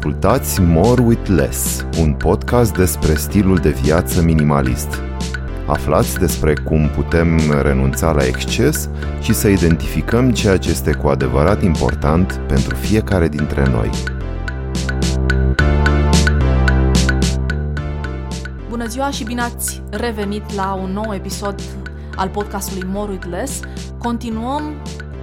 Ascultați More with Less, un podcast despre stilul de viață minimalist. Aflați despre cum putem renunța la exces și să identificăm ceea ce este cu adevărat important pentru fiecare dintre noi. Bună ziua și bine ați revenit la un nou episod al podcastului More with Less. Continuăm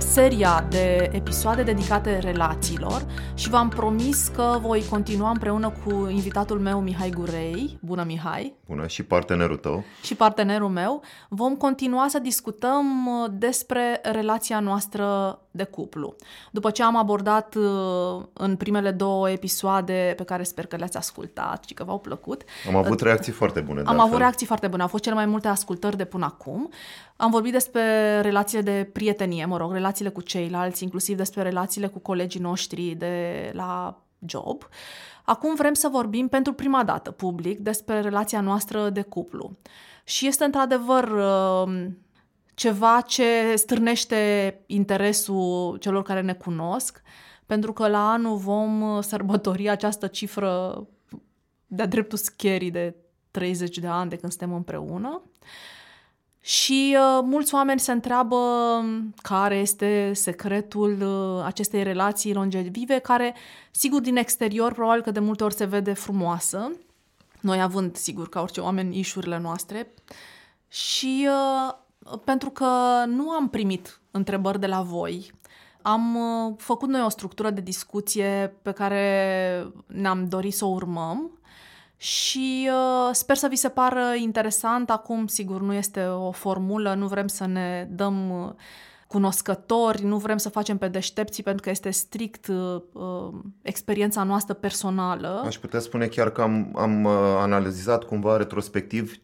seria de episoade dedicate relațiilor și v-am promis că voi continua împreună cu invitatul meu Mihai Gurei. Bună Mihai! Bună și partenerul tău. Și partenerul meu. Vom continua să discutăm uh, despre relația noastră de cuplu. După ce am abordat uh, în primele două episoade pe care sper că le-ați ascultat și că v-au plăcut. Am avut reacții foarte bune. Am avut reacții foarte bune. Au fost cele mai multe ascultări de până acum. Am vorbit despre relațiile de prietenie, mă rog, relațiile cu ceilalți, inclusiv despre relațiile cu colegii noștri de la job. Acum vrem să vorbim pentru prima dată public despre relația noastră de cuplu. Și este într-adevăr uh, ceva ce stârnește interesul celor care ne cunosc, pentru că la anul vom sărbători această cifră de-a dreptul scary de 30 de ani de când suntem împreună. Și uh, mulți oameni se întreabă care este secretul uh, acestei relații longevive, care, sigur, din exterior, probabil că de multe ori se vede frumoasă, noi având, sigur, ca orice oameni, ișurile noastre. Și uh, pentru că nu am primit întrebări de la voi, am uh, făcut noi o structură de discuție pe care ne-am dorit să o urmăm și uh, sper să vi se pară interesant. Acum, sigur, nu este o formulă, nu vrem să ne dăm uh, cunoscători, nu vrem să facem pe deștepții pentru că este strict uh, uh, experiența noastră personală. Aș putea spune chiar că am, am uh, analizat cumva retrospectiv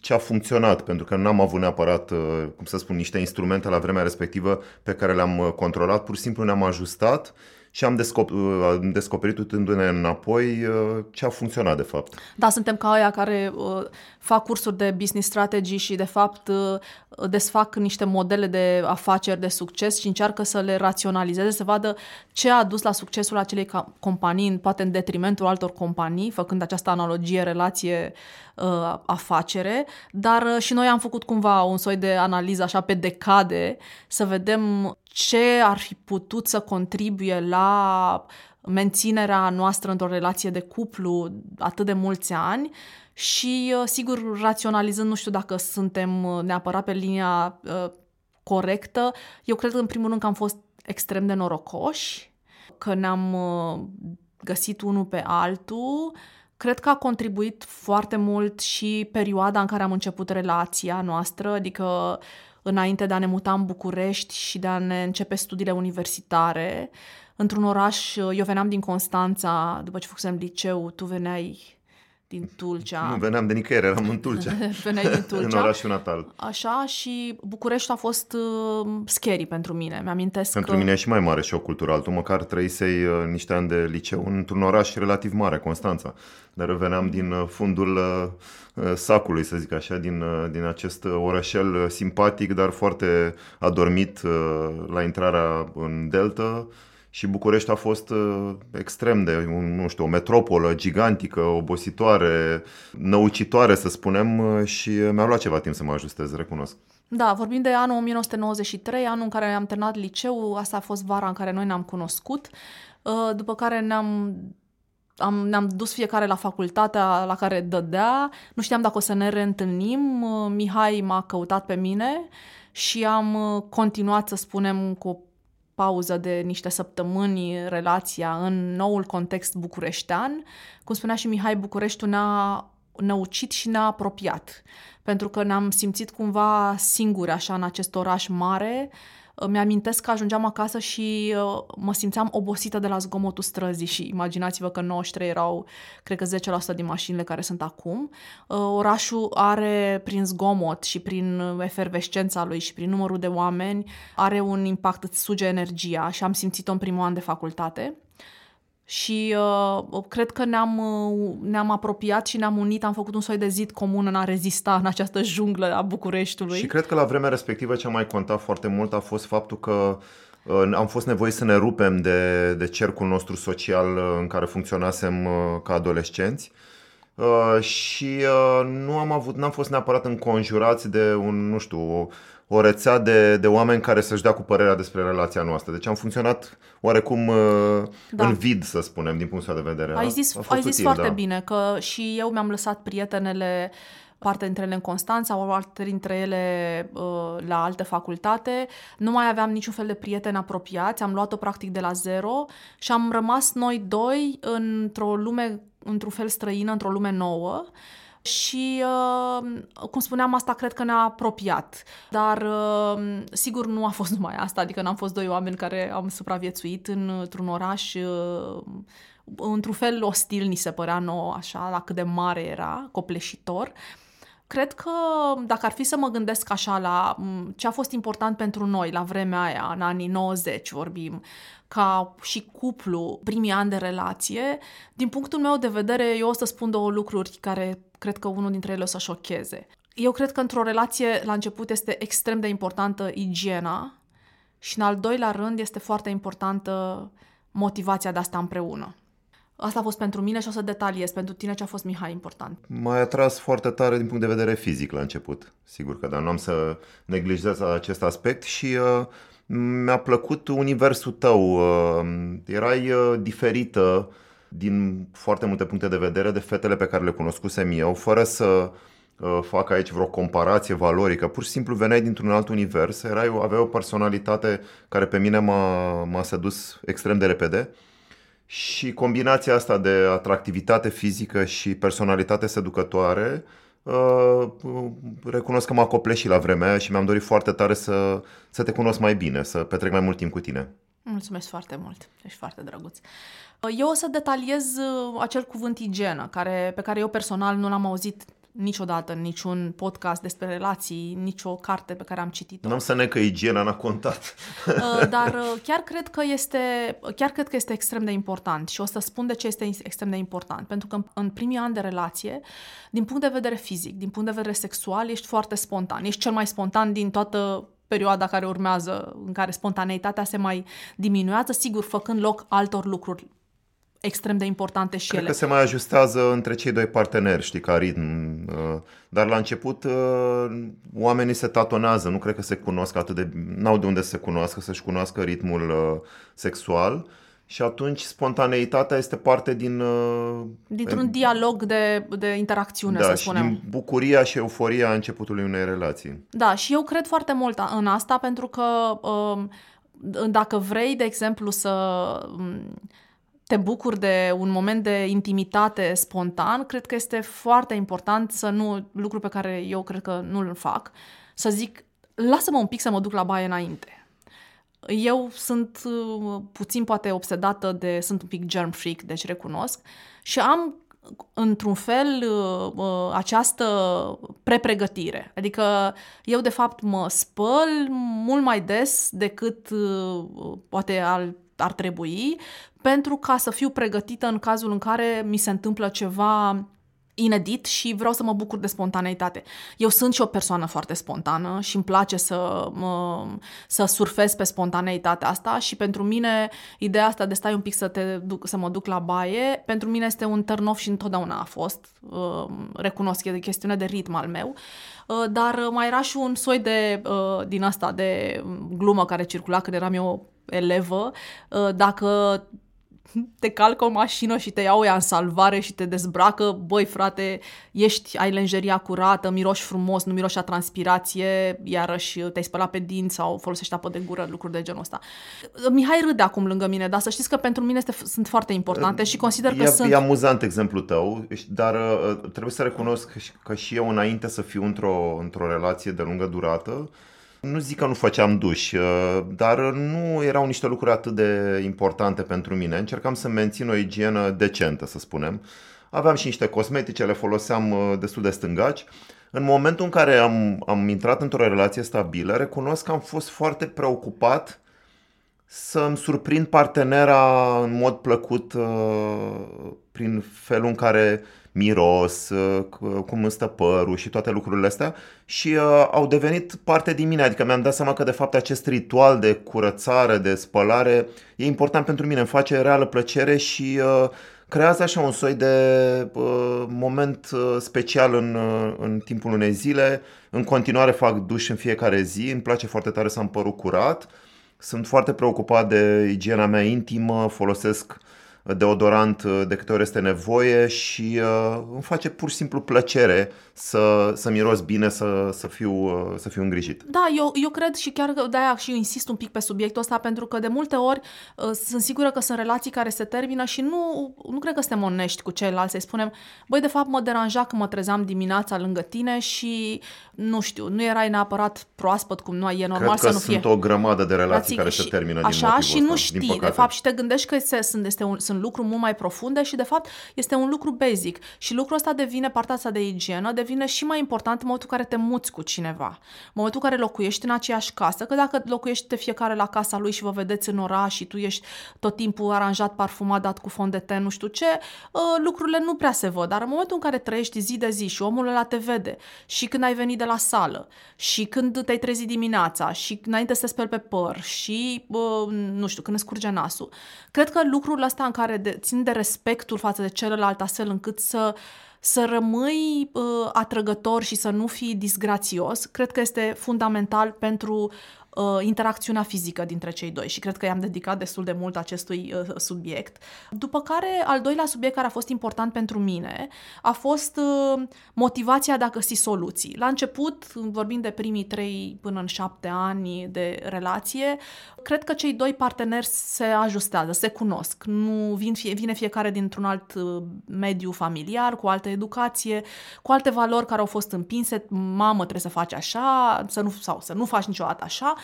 ce a funcționat, pentru că n-am avut neapărat, uh, cum să spun, niște instrumente la vremea respectivă pe care le-am uh, controlat, pur și simplu ne-am ajustat și am descoperit, uh, descoperit uitându-ne înapoi ce a funcționat de fapt. Da, suntem ca aia care uh, fac cursuri de business strategy și de fapt uh, desfac niște modele de afaceri de succes și încearcă să le raționalizeze, să vadă ce a dus la succesul acelei companii, poate în detrimentul altor companii, făcând această analogie, relație, uh, afacere, dar uh, și noi am făcut cumva un soi de analiză așa pe decade, să vedem ce ar fi putut să contribuie la menținerea noastră într-o relație de cuplu atât de mulți ani și, uh, sigur, raționalizând, nu știu dacă suntem uh, neapărat pe linia uh, corectă, eu cred că, în primul rând, că am fost extrem de norocoși, că ne-am uh, găsit unul pe altul. Cred că a contribuit foarte mult și perioada în care am început relația noastră, adică înainte de a ne muta în București și de a ne începe studiile universitare. Într-un oraș, eu veneam din Constanța, după ce făcusem liceu, tu veneai din Tulcea. Nu veneam de nicăieri, eram în Tulcea. Veneai din Tulcea. în orașul natal. Așa și București a fost uh, scary pentru mine. Mi-amintesc Pentru că... mine e și mai mare șoc cultural. Tu măcar trăisei uh, niște ani de liceu într-un oraș relativ mare, Constanța. Dar veneam din uh, fundul uh, uh, sacului, să zic așa, din, uh, din acest orășel uh, simpatic, dar foarte adormit uh, la intrarea în Delta și București a fost uh, extrem de, un, nu știu, o metropolă gigantică, obositoare, năucitoare, să spunem, uh, și mi-a luat ceva timp să mă ajustez, recunosc. Da, vorbim de anul 1993, anul în care am terminat liceu, asta a fost vara în care noi ne-am cunoscut, uh, după care ne-am am, ne-am dus fiecare la facultatea la care dădea, nu știam dacă o să ne reîntâlnim, uh, Mihai m-a căutat pe mine și am uh, continuat, să spunem, cu o pauză de niște săptămâni relația în noul context bucureștean. Cum spunea și Mihai, Bucureștiul ne-a năucit și ne-a apropiat, pentru că ne-am simțit cumva singuri așa în acest oraș mare, mi-amintesc că ajungeam acasă și uh, mă simțeam obosită de la zgomotul străzii și imaginați-vă că 93 erau, cred că 10% din mașinile care sunt acum. Uh, orașul are, prin zgomot și prin efervescența lui și prin numărul de oameni, are un impact, îți suge energia și am simțit-o în primul an de facultate și uh, cred că ne-am, uh, ne-am apropiat și ne-am unit, am făcut un soi de zid comun în a rezista în această junglă a Bucureștiului. Și cred că la vremea respectivă ce a mai contat foarte mult a fost faptul că am fost nevoiți să ne rupem de, de cercul nostru social în care funcționasem ca adolescenți și nu am avut, n-am fost neapărat înconjurați de un, nu știu, o, o rețea de, de oameni care să-și dea cu părerea despre relația noastră. Deci am funcționat oarecum da. în vid, să spunem, din punctul de vedere. Ai zis, ai zis util, foarte da. bine că și eu mi-am lăsat prietenele parte dintre ele în Constanța, o parte dintre ele uh, la alte facultate. Nu mai aveam niciun fel de prieteni apropiați, am luat-o practic de la zero și am rămas noi doi într-o lume, într-un fel străină, într-o lume nouă. Și, uh, cum spuneam, asta cred că ne-a apropiat. Dar, uh, sigur, nu a fost numai asta, adică n-am fost doi oameni care am supraviețuit într-un oraș uh, într-un fel ostil ni se părea nouă, așa, la cât de mare era, copleșitor. Cred că dacă ar fi să mă gândesc așa la ce a fost important pentru noi la vremea aia, în anii 90 vorbim, ca și cuplu, primii ani de relație, din punctul meu de vedere, eu o să spun două lucruri care cred că unul dintre ele o să șocheze. Eu cred că într-o relație, la început, este extrem de importantă igiena și, în al doilea rând, este foarte importantă motivația de a sta împreună. Asta a fost pentru mine și o să detaliez. Pentru tine ce a fost, Mihai, important? M-a atras foarte tare din punct de vedere fizic la început. Sigur că, dar nu am să neglijez acest aspect și uh, mi-a plăcut universul tău. Uh, erai uh, diferită din foarte multe puncte de vedere de fetele pe care le cunoscusem eu, fără să uh, fac aici vreo comparație valorică. Pur și simplu veneai dintr-un alt univers, erai, aveai o personalitate care pe mine m-a, m-a sedus extrem de repede și combinația asta de atractivitate fizică și personalitate seducătoare uh, recunosc că m-a copleșit la vremea aia și mi-am dorit foarte tare să, să te cunosc mai bine, să petrec mai mult timp cu tine. Mulțumesc foarte mult, ești foarte drăguț. Eu o să detaliez uh, acel cuvânt igienă, care, pe care eu personal nu l-am auzit niciodată în niciun podcast despre relații, nicio carte pe care am citit-o. Nu am să ne că igiena n-a contat. Uh, dar uh, chiar cred că este chiar cred că este extrem de important și o să spun de ce este extrem de important. Pentru că în primii ani de relație, din punct de vedere fizic, din punct de vedere sexual, ești foarte spontan. Ești cel mai spontan din toată perioada care urmează, în care spontaneitatea se mai diminuează, sigur, făcând loc altor lucruri extrem de importante și Cred ele. că se mai ajustează între cei doi parteneri, știi, ca ritm. Uh, dar la început uh, oamenii se tatonează, nu cred că se cunosc atât de... N-au de unde să se cunoască, să-și cunoască ritmul uh, sexual. Și atunci spontaneitatea este parte din... Dintr-un dialog de, de interacțiune, da, să spunem. și din bucuria și euforia a începutului unei relații. Da, și eu cred foarte mult în asta, pentru că dacă vrei, de exemplu, să um, te bucuri de un moment de intimitate spontan, cred că este foarte important să nu, lucru pe care eu cred că nu îl fac, să zic, lasă-mă un pic să mă duc la baie înainte. Eu sunt uh, puțin poate obsedată de, sunt un pic germ freak, deci recunosc, și am într-un fel uh, uh, această prepregătire. Adică eu de fapt mă spăl mult mai des decât poate al ar trebui pentru ca să fiu pregătită în cazul în care mi se întâmplă ceva inedit și vreau să mă bucur de spontaneitate. Eu sunt și o persoană foarte spontană și îmi place să, mă, să surfez pe spontaneitatea asta și pentru mine ideea asta de stai un pic să, te duc, să mă duc la baie, pentru mine este un turn off și întotdeauna a fost. Uh, recunosc, e chestiune de ritm al meu. Uh, dar mai era și un soi de, uh, din asta, de glumă care circula când eram eu elevă, dacă te calcă o mașină și te iau ea în salvare și te dezbracă, băi frate, ești, ai lenjeria curată, miroși frumos, nu miroși a transpirație, iarăși te-ai spălat pe dinți sau folosești apă de gură, lucruri de genul ăsta. Mihai râde acum lângă mine, dar să știți că pentru mine este, sunt foarte importante și consider că e, sunt... E amuzant exemplul tău, dar uh, trebuie să recunosc că și eu înainte să fiu într-o, într-o relație de lungă durată, nu zic că nu făceam duș, uh, dar nu erau niște lucruri atât de importante pentru mine. Încercam să mențin o igienă decentă, să spunem. Aveam și niște cosmetice, le foloseam uh, destul de stângaci. În momentul în care am, am intrat într-o relație stabilă, recunosc că am fost foarte preocupat să-mi surprind partenera în mod plăcut prin felul în care miros, cum îmi stă părul și toate lucrurile astea și uh, au devenit parte din mine, adică mi-am dat seama că de fapt acest ritual de curățare, de spălare e important pentru mine, îmi face reală plăcere și uh, creează așa un soi de uh, moment uh, special în, uh, în timpul unei zile. În continuare fac duș în fiecare zi, îmi place foarte tare să am părul curat. Sunt foarte preocupat de igiena mea intimă, folosesc deodorant uh, de câte ori este nevoie și uh, îmi face pur și simplu plăcere să, să miros bine, să, să, fiu, uh, să fiu îngrijit. Da, eu, eu cred și chiar că de-aia și eu insist un pic pe subiectul ăsta, pentru că de multe ori uh, sunt sigură că sunt relații care se termină și nu, nu cred că suntem onești cu ceilalți, să-i spunem, băi, de fapt mă deranja că mă trezeam dimineața lângă tine și, nu știu, nu erai neapărat proaspăt cum nu e normal cred să că nu sunt fie. o grămadă de relații care și, se termină din Așa, motivul și ăsta, nu din știi, păcate. de fapt, și te gândești că este, sunt, este un, sunt lucruri mult mai profunde și, de fapt, este un lucru basic. Și lucrul ăsta devine, partea asta de igienă, devine și mai important în momentul în care te muți cu cineva. În momentul în care locuiești în aceeași casă, că dacă locuiești de fiecare la casa lui și vă vedeți în oraș și tu ești tot timpul aranjat, parfumat, dat cu fond de ten, nu știu ce, ă, lucrurile nu prea se văd. Dar în momentul în care trăiești zi de zi și omul ăla te vede și când ai venit de la sală și când te-ai trezit dimineața și înainte să te speli pe păr și, nu știu, când îți scurge nasul, cred că lucrul ăsta în care de, țin de respectul față de celălalt astfel încât să să rămâi uh, atrăgător și să nu fii disgrațios, cred că este fundamental pentru uh, interacțiunea fizică dintre cei doi și cred că i-am dedicat destul de mult acestui uh, subiect. După care, al doilea subiect care a fost important pentru mine a fost uh, motivația de a găsi soluții. La început, vorbind de primii trei până în șapte ani de relație, cred că cei doi parteneri se ajustează, se cunosc. Nu vin fie, vine fiecare dintr-un alt uh, mediu familiar, cu altă educație, cu alte valori care au fost împinse. Mamă, trebuie să faci așa, să nu, sau să nu faci niciodată așa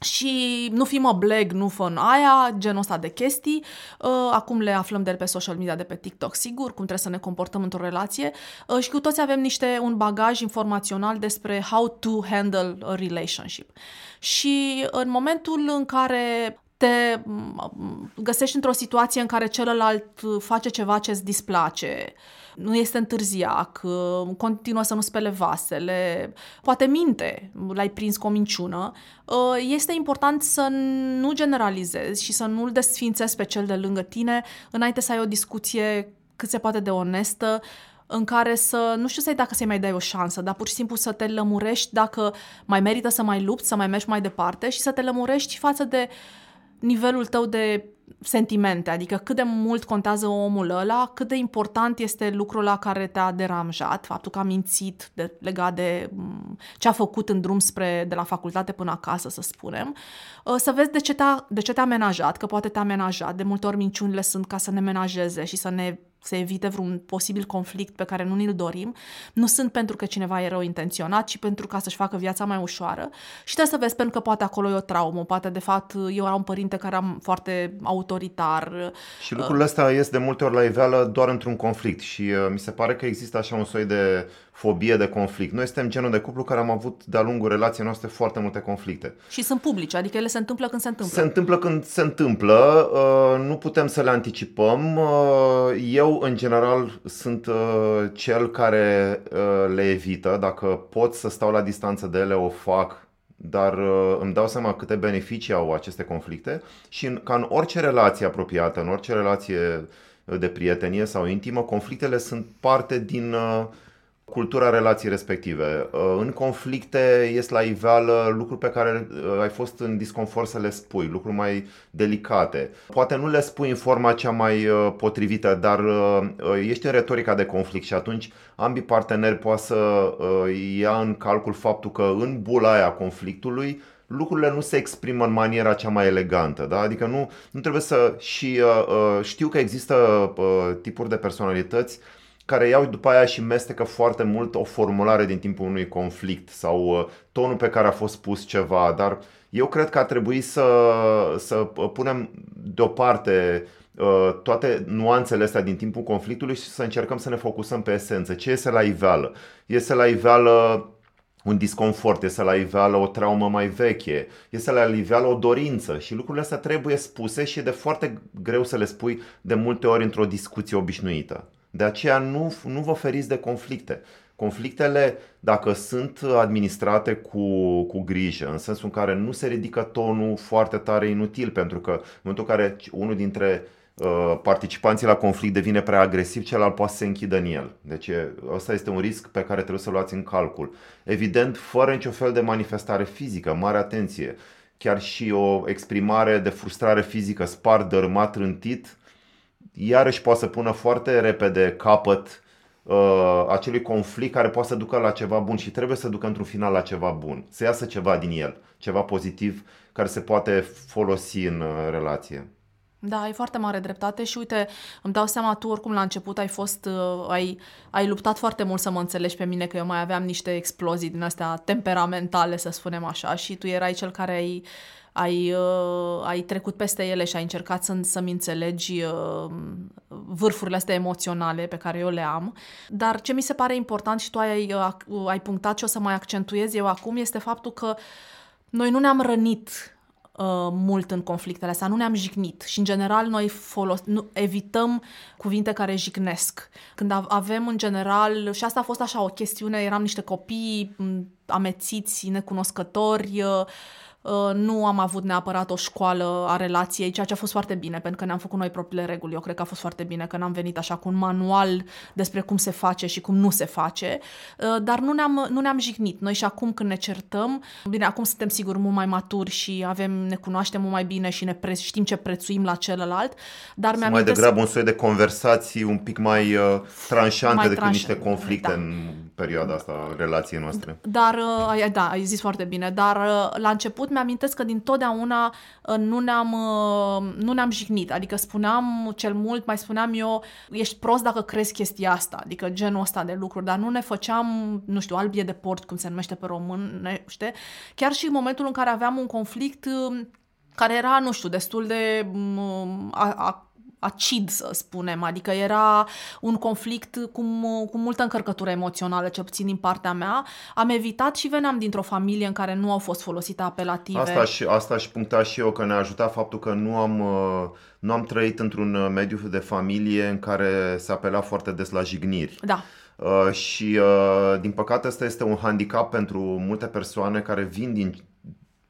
și nu fi mă bleg, nu fă în aia, genul ăsta de chestii. Uh, acum le aflăm de pe social media, de pe TikTok, sigur, cum trebuie să ne comportăm într-o relație. Uh, și cu toți avem niște un bagaj informațional despre how to handle a relationship. Și în momentul în care te găsești într-o situație în care celălalt face ceva ce îți displace, nu este întârziac, continuă să nu spele vasele, poate minte, l-ai prins cu o minciună, este important să nu generalizezi și să nu-l desfințezi pe cel de lângă tine înainte să ai o discuție cât se poate de onestă, în care să, nu știu să-i dacă să-i mai dai o șansă, dar pur și simplu să te lămurești dacă mai merită să mai lupți, să mai mergi mai departe și să te lămurești față de nivelul tău de sentimente, adică cât de mult contează omul ăla, cât de important este lucrul la care te-a deranjat, faptul că a mințit de, legat de mm, ce a făcut în drum spre de la facultate până acasă, să spunem, uh, să vezi de ce te-a, de ce te-a menajat, că poate te-a menajat. De multe ori minciunile sunt ca să ne menajeze și să ne să evite vreun posibil conflict pe care nu ni-l dorim, nu sunt pentru că cineva e rău intenționat, ci pentru ca să-și facă viața mai ușoară. Și trebuie să vezi, pentru că poate acolo e o traumă, poate de fapt eu am un părinte care am foarte autoritar. Și lucrurile astea ies de multe ori la iveală doar într-un conflict și uh, mi se pare că există așa un soi de fobie de conflict. Noi suntem genul de cuplu care am avut de-a lungul relației noastre foarte multe conflicte. Și sunt publice, adică ele se întâmplă când se întâmplă. Se întâmplă când se întâmplă, uh, nu putem să le anticipăm. Uh, eu, în general, sunt uh, cel care le evită. Dacă pot să stau la distanță de ele, o fac dar îmi dau seama câte beneficii au aceste conflicte și ca în orice relație apropiată, în orice relație de prietenie sau intimă, conflictele sunt parte din uh, cultura relației respective. Uh, în conflicte ies la iveală lucruri pe care uh, ai fost în disconfort să le spui, lucruri mai delicate. Poate nu le spui în forma cea mai uh, potrivită, dar ești în retorica de conflict și atunci ambii parteneri poate să ia în calcul faptul că în bula aia conflictului lucrurile nu se exprimă în maniera cea mai elegantă. Da? Adică nu, nu trebuie să. Și uh, știu că există uh, tipuri de personalități care iau după aia și mestecă foarte mult o formulare din timpul unui conflict sau uh, tonul pe care a fost pus ceva, dar eu cred că ar trebui să, să punem deoparte uh, toate nuanțele astea din timpul conflictului și să încercăm să ne focusăm pe esență. Ce iese la iveală? Iese la iveală un disconfort, este la iveală o traumă mai veche, este la iveală o dorință și lucrurile astea trebuie spuse și e de foarte greu să le spui de multe ori într-o discuție obișnuită. De aceea nu, nu vă feriți de conflicte. Conflictele, dacă sunt administrate cu, cu grijă, în sensul în care nu se ridică tonul foarte tare inutil, pentru că în momentul în care unul dintre uh, participanții la conflict devine prea agresiv, celălalt poate să se închidă în el. Deci ăsta este un risc pe care trebuie să-l luați în calcul. Evident, fără niciun fel de manifestare fizică, mare atenție, chiar și o exprimare de frustrare fizică, spart, dărâmat, rântit, iarăși poate să pună foarte repede capăt uh, acelui conflict care poate să ducă la ceva bun și trebuie să ducă într-un final la ceva bun, să iasă ceva din el, ceva pozitiv care se poate folosi în uh, relație. Da, ai foarte mare dreptate și uite, îmi dau seama, tu oricum la început ai fost, uh, ai, ai luptat foarte mult să mă înțelegi pe mine, că eu mai aveam niște explozii din astea temperamentale, să spunem așa, și tu erai cel care ai, ai, uh, ai trecut peste ele și ai încercat să, să-mi înțelegi uh, vârfurile astea emoționale pe care eu le am. Dar ce mi se pare important și tu ai, uh, ai punctat și o să mai accentuez eu acum este faptul că noi nu ne-am rănit uh, mult în conflictele astea, nu ne-am jignit și în general noi folos- nu, evităm cuvinte care jignesc. Când avem în general, și asta a fost așa o chestiune, eram niște copii amețiți, necunoscători, uh, Uh, nu am avut neapărat o școală a relației, ceea ce a fost foarte bine, pentru că ne-am făcut noi propriile reguli. Eu cred că a fost foarte bine că n-am venit așa cu un manual despre cum se face și cum nu se face, uh, dar nu ne-am, nu ne-am jignit. Noi și acum când ne certăm, bine, acum suntem sigur mult mai maturi și avem, ne cunoaștem mult mai bine și ne pre- știm ce prețuim la celălalt, dar mi-am Mai degrabă un soi de conversații un pic mai uh, tranșante mai decât tranșant, niște conflicte da. în perioada asta relației noastre. Dar, uh, da, ai zis foarte bine, dar uh, la început mi-amintesc că din totdeauna uh, nu ne-am, uh, nu ne-am jignit. Adică spuneam cel mult, mai spuneam eu, ești prost dacă crezi chestia asta, adică genul ăsta de lucruri, dar nu ne făceam, nu știu, albie de port, cum se numește pe român, știi? Chiar și în momentul în care aveam un conflict uh, care era, nu știu, destul de um, a, a, acid, să spunem, adică era un conflict cu, cu multă încărcătură emoțională, ce puțin din partea mea. Am evitat și veneam dintr-o familie în care nu au fost folosite apelative. Asta și, asta și puncta și eu, că ne-a ajutat faptul că nu am, uh, nu am trăit într-un uh, mediu de familie în care se apela foarte des la jigniri. Da. Uh, și uh, din păcate asta este un handicap pentru multe persoane care vin din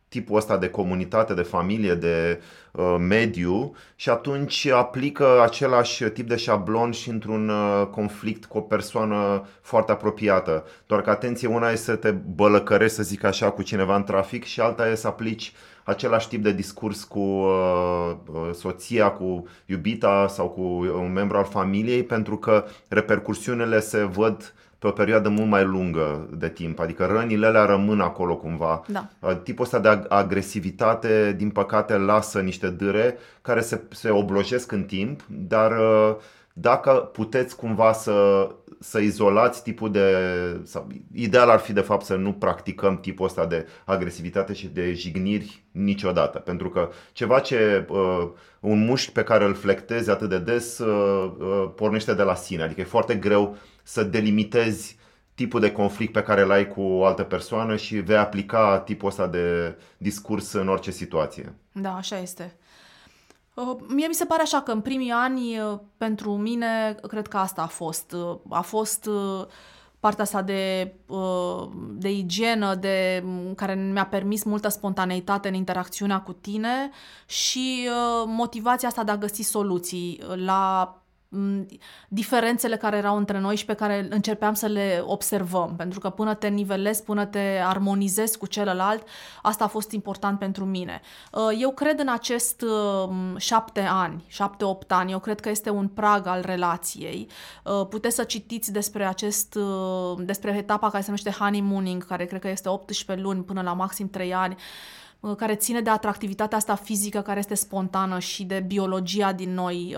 tipul ăsta de comunitate, de familie, de uh, mediu și atunci aplică același tip de șablon și într-un uh, conflict cu o persoană foarte apropiată. Doar că atenție, una e să te bălăcărești, să zic așa, cu cineva în trafic și alta e să aplici același tip de discurs cu uh, uh soția, cu iubita sau cu un membru al familiei pentru că repercursiunile se văd pe o perioadă mult mai lungă de timp, adică rănile alea rămân acolo cumva. Da. Uh, tipul ăsta de agresivitate, din păcate, lasă niște dâre care se, se oblojesc în timp, dar uh, dacă puteți cumva să, să izolați tipul de. Sau, ideal ar fi de fapt să nu practicăm tipul ăsta de agresivitate și de jigniri niciodată. Pentru că ceva ce uh, un mușchi pe care îl flectezi atât de des uh, uh, pornește de la sine. Adică e foarte greu să delimitezi tipul de conflict pe care îl ai cu o altă persoană și vei aplica tipul ăsta de discurs în orice situație. Da, așa este. Uh, mie mi se pare așa că în primii ani, uh, pentru mine, cred că asta a fost. Uh, a fost partea asta de, de igienă, de, care mi-a permis multă spontaneitate în interacțiunea cu tine și motivația asta de a găsi soluții la diferențele care erau între noi și pe care începeam să le observăm. Pentru că până te nivelezi, până te armonizezi cu celălalt, asta a fost important pentru mine. Uh, eu cred în acest uh, șapte ani, șapte-opt ani, eu cred că este un prag al relației. Uh, puteți să citiți despre acest, despre etapa care se numește honeymooning, care cred că este 18 luni până la maxim 3 ani care ține de atractivitatea asta fizică care este spontană și de biologia din noi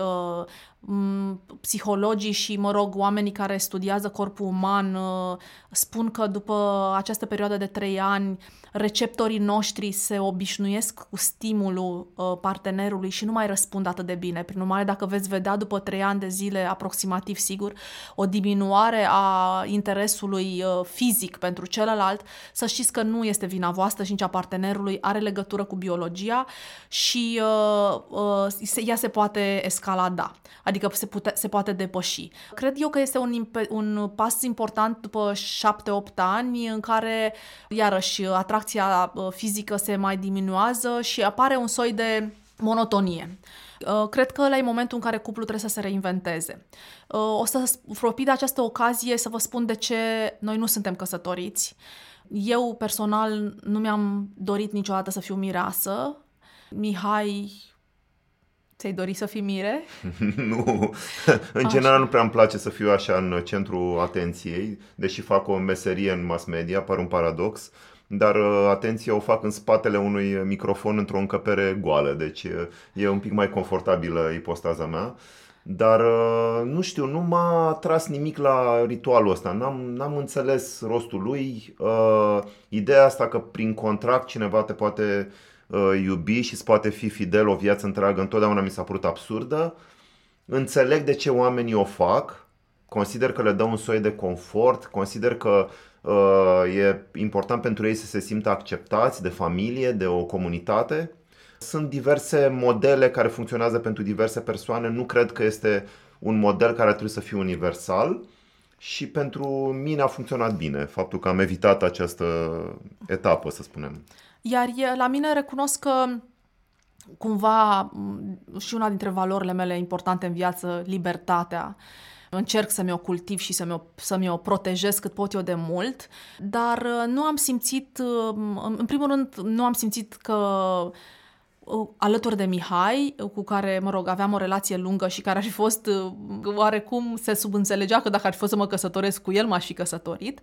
psihologii și, mă rog, oamenii care studiază corpul uman uh, spun că după această perioadă de trei ani receptorii noștri se obișnuiesc cu stimulul uh, partenerului și nu mai răspund atât de bine. Prin urmare, dacă veți vedea după trei ani de zile, aproximativ sigur, o diminuare a interesului uh, fizic pentru celălalt, să știți că nu este vina voastră și nici a partenerului, are legătură cu biologia și uh, uh, ea se poate escalada, adică se, pute, se poate depăși. Cred eu că este un, un pas important după șapte-opt ani în care, iarăși, atrag atracția uh, fizică se mai diminuează și apare un soi de monotonie. Uh, cred că ăla e momentul în care cuplul trebuie să se reinventeze. Uh, o să profit de această ocazie să vă spun de ce noi nu suntem căsătoriți. Eu personal nu mi-am dorit niciodată să fiu mireasă. Mihai Ți-ai dori să fii mire? nu. În general nu prea îmi place să fiu așa în centrul atenției, deși fac o meserie în mass media, par un paradox dar uh, atenție o fac în spatele unui microfon într-o încăpere goală, deci uh, e un pic mai confortabilă ipostaza mea. Dar uh, nu știu, nu m-a atras nimic la ritualul ăsta, n-am, n-am înțeles rostul lui. Ideea asta că prin contract cineva te poate iubi și îți poate fi fidel o viață întreagă, întotdeauna mi s-a părut absurdă. Înțeleg de ce oamenii o fac, consider că le dă un soi de confort, consider că Uh, e important pentru ei să se simtă acceptați de familie, de o comunitate. Sunt diverse modele care funcționează pentru diverse persoane. Nu cred că este un model care trebuie să fie universal și pentru mine a funcționat bine faptul că am evitat această etapă, să spunem. Iar la mine recunosc că cumva și una dintre valorile mele importante în viață, libertatea, încerc să mi-o cultiv și să mi-o, să mi-o protejez cât pot eu de mult, dar uh, nu am simțit, uh, în primul rând, nu am simțit că uh, alături de Mihai, cu care, mă rog, aveam o relație lungă și care ar fi fost oarecum se subînțelegea că dacă ar fi fost să mă căsătoresc cu el, m-aș fi căsătorit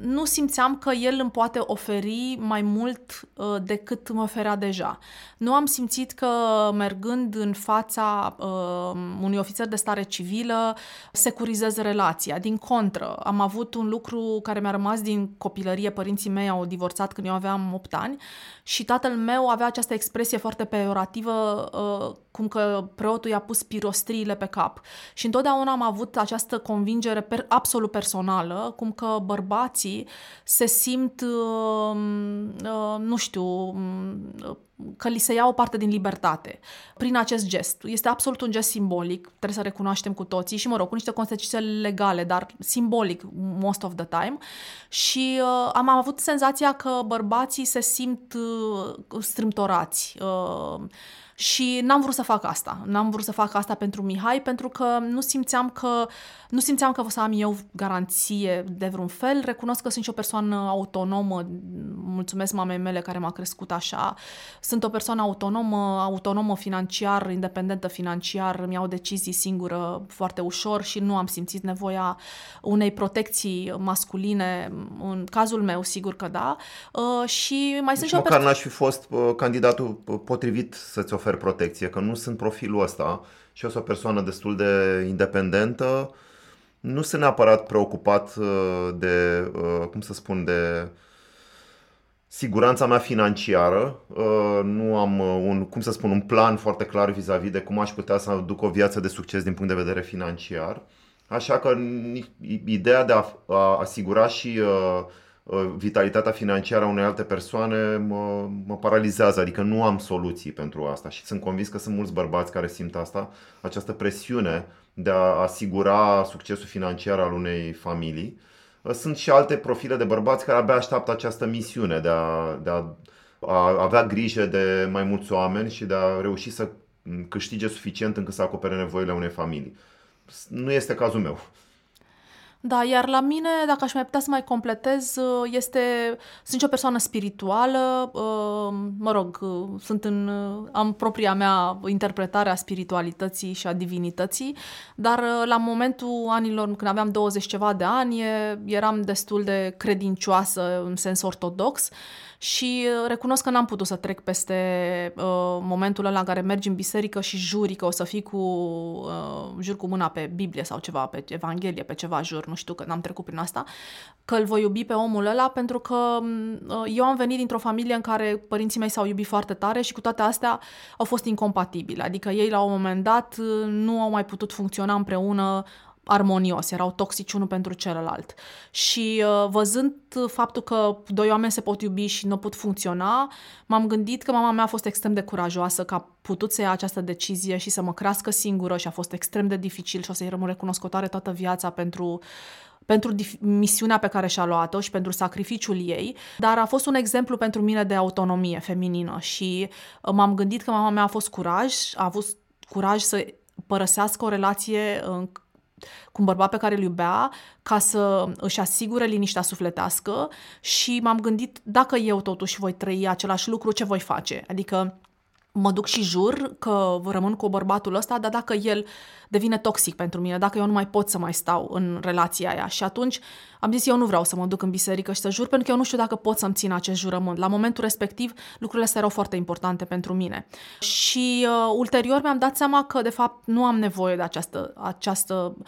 nu simțeam că el îmi poate oferi mai mult uh, decât mă oferea deja. Nu am simțit că mergând în fața uh, unui ofițer de stare civilă securizez relația. Din contră, am avut un lucru care mi-a rămas din copilărie. Părinții mei au divorțat când eu aveam 8 ani și tatăl meu avea această expresie foarte peorativă uh, cum că preotul i-a pus pirostriile pe cap. Și întotdeauna am avut această convingere per- absolut personală, cum că bărbații se simt, uh, uh, nu știu, uh, că li se ia o parte din libertate prin acest gest. Este absolut un gest simbolic, trebuie să recunoaștem cu toții și, mă rog, cu niște consecințe legale, dar simbolic most of the time. Și uh, am avut senzația că bărbații se simt uh, strâmtorați. Uh, și n-am vrut să fac asta. N-am vrut să fac asta pentru Mihai pentru că nu simțeam că nu simțeam că o să am eu garanție de vreun fel. Recunosc că sunt și o persoană autonomă. Mulțumesc mamei mele care m-a crescut așa. Sunt o persoană autonomă, autonomă financiar, independentă financiar, mi-au decizii singură foarte ușor și nu am simțit nevoia unei protecții masculine. În cazul meu, sigur că da. Uh, și mai deci sunt și o perso- n-aș fi fost uh, candidatul uh, potrivit să-ți ofer protecție, că nu sunt profilul ăsta și eu sunt o persoană destul de independentă, nu sunt neapărat preocupat de, cum să spun, de siguranța mea financiară, nu am un, cum să spun, un plan foarte clar vis-a-vis de cum aș putea să duc o viață de succes din punct de vedere financiar. Așa că ideea de a, asigura și Uh, vitalitatea financiară a unei alte persoane mă, mă paralizează, adică nu am soluții pentru asta și sunt convins că sunt mulți bărbați care simt asta, această presiune de a asigura succesul financiar al unei familii. Uh, sunt și alte profile de bărbați care abia așteaptă această misiune de a, de a, a avea grijă de mai mulți oameni și de a reuși să câștige suficient încât să acopere nevoile unei familii. Nu este cazul meu. Da, iar la mine, dacă aș mai putea să mai completez, uh, este, sunt și o persoană spirituală, uh, mă rog, uh, sunt în, am propria mea interpretare a spiritualității și a divinității, dar la momentul anilor când aveam 20 ceva de ani, eram destul de credincioasă în sens ortodox și uh, recunosc că n-am putut să trec peste uh, momentul ăla în care mergi în biserică și juri că o să fii cu, uh, jur cu mâna pe Biblie sau ceva, pe Evanghelie, pe ceva jur, nu știu că n-am trecut prin asta, că îl voi iubi pe omul ăla pentru că uh, eu am venit dintr-o familie în care părinții mei s-au iubit foarte tare și cu toate astea au fost incompatibile. Adică ei la un moment dat uh, nu au mai putut funcționa împreună armonios, erau toxici unul pentru celălalt. Și uh, văzând faptul că doi oameni se pot iubi și nu pot funcționa, m-am gândit că mama mea a fost extrem de curajoasă, că a putut să ia această decizie și să mă crească singură și a fost extrem de dificil și o să-i rămân recunoscătoare toată viața pentru pentru misiunea pe care și-a luat-o și pentru sacrificiul ei, dar a fost un exemplu pentru mine de autonomie feminină și uh, m-am gândit că mama mea a fost curaj, a avut curaj să părăsească o relație cu un bărbat pe care îl iubea ca să își asigure liniștea sufletească și m-am gândit dacă eu totuși voi trăi același lucru, ce voi face? Adică mă duc și jur că rămân cu bărbatul ăsta, dar dacă el devine toxic pentru mine, dacă eu nu mai pot să mai stau în relația aia. Și atunci am zis, eu nu vreau să mă duc în biserică și să jur, pentru că eu nu știu dacă pot să-mi țin acest jurământ. La momentul respectiv, lucrurile astea erau foarte importante pentru mine. Și uh, ulterior mi-am dat seama că, de fapt, nu am nevoie de această, această uh,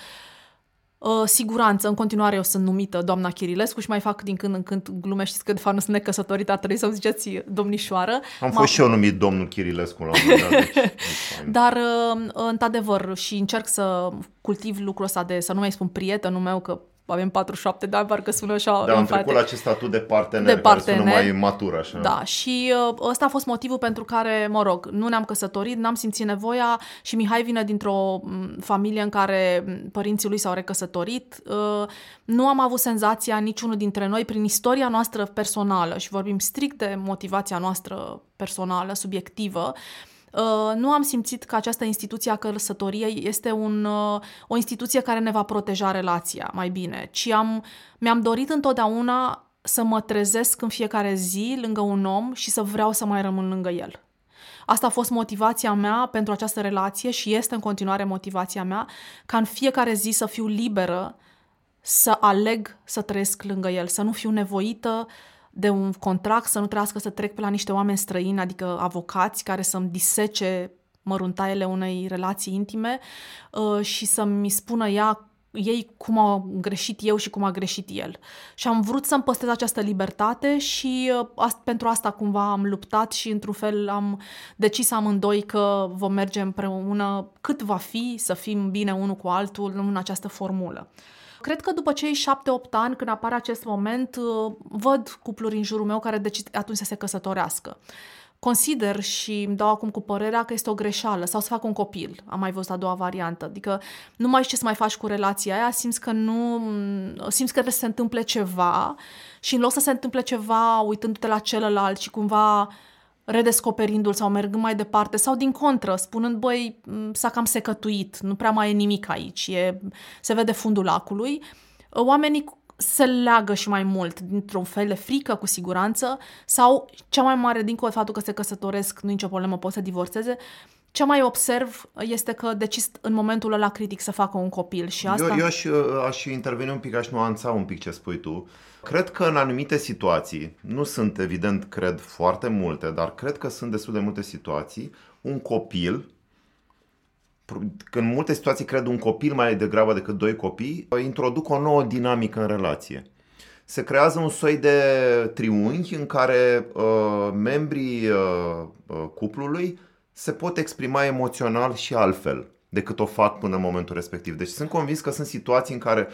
Uh, siguranță, în continuare eu sunt numită doamna Chirilescu și mai fac din când în când glume, știți că de fapt nu sunt necăsătorită, trebuie să-mi ziceți domnișoară. Am fost și eu numit domnul Chirilescu la un moment dat. Deci, Dar, uh, într-adevăr, și încerc să cultiv lucrul ăsta de, să nu mai spun prietenul meu, că avem 47 de ani, parcă sună așa Da, am trecut la acest statut de partener, de partener care sună mai matur așa. Da, și uh, ăsta a fost motivul pentru care, mă rog, nu ne-am căsătorit, n-am simțit nevoia și Mihai vine dintr-o mm, familie în care mm, părinții lui s-au recăsătorit. Uh, nu am avut senzația niciunul dintre noi prin istoria noastră personală și vorbim strict de motivația noastră personală, subiectivă, Uh, nu am simțit că această instituție a căsătoriei este un, uh, o instituție care ne va proteja relația mai bine, ci am, mi-am dorit întotdeauna să mă trezesc în fiecare zi lângă un om și să vreau să mai rămân lângă el. Asta a fost motivația mea pentru această relație și este în continuare motivația mea ca în fiecare zi să fiu liberă să aleg să trăiesc lângă el, să nu fiu nevoită de un contract, să nu trească să trec pe la niște oameni străini, adică avocați care să-mi disece măruntaiele unei relații intime uh, și să-mi spună ea ei cum au greșit eu și cum a greșit el. Și am vrut să-mi păstrez această libertate și uh, pentru asta cumva am luptat și într-un fel am decis amândoi că vom merge împreună cât va fi să fim bine unul cu altul în această formulă. Cred că după cei șapte-opt ani, când apare acest moment, uh, văd cupluri în jurul meu care decid atunci să se căsătorească. Consider și îmi dau acum cu părerea că este o greșeală sau să fac un copil. Am mai văzut a doua variantă. Adică nu mai știi ce să mai faci cu relația aia, simți că nu, simți că trebuie să se întâmple ceva și în loc să se întâmple ceva uitându-te la celălalt și cumva redescoperindu-l sau mergând mai departe sau din contră, spunând, băi, s-a cam secătuit, nu prea mai e nimic aici, e, se vede fundul lacului, oamenii se leagă și mai mult, dintr-un fel de frică, cu siguranță, sau cea mai mare, dincolo de faptul că se căsătoresc, nu nicio problemă, pot să divorțeze, ce mai observ este că decis în momentul ăla critic să facă un copil și asta... Eu, eu aș, aș interveni un pic, aș nuanța un pic ce spui tu. Cred că în anumite situații, nu sunt evident, cred, foarte multe, dar cred că sunt destul de multe situații, un copil, în multe situații cred un copil mai degrabă decât doi copii, introduc o nouă dinamică în relație. Se creează un soi de triunghi în care uh, membrii uh, uh cuplului se pot exprima emoțional și altfel decât o fac până în momentul respectiv. Deci sunt convins că sunt situații în care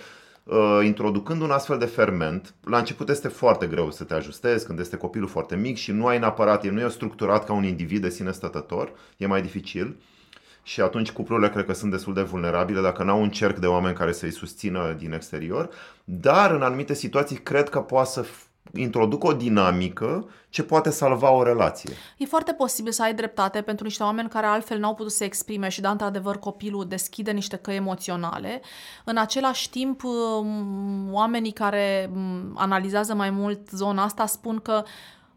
uh, introducând un astfel de ferment, la început este foarte greu să te ajustezi când este copilul foarte mic și nu ai neapărat, el nu e structurat ca un individ de sine stătător, e mai dificil și atunci cuplurile cred că sunt destul de vulnerabile dacă n-au un cerc de oameni care să-i susțină din exterior, dar în anumite situații cred că poate să introduc o dinamică ce poate salva o relație. E foarte posibil să ai dreptate pentru niște oameni care altfel n-au putut să exprime și da, într-adevăr, copilul deschide niște căi emoționale. În același timp, um, oamenii care um, analizează mai mult zona asta spun că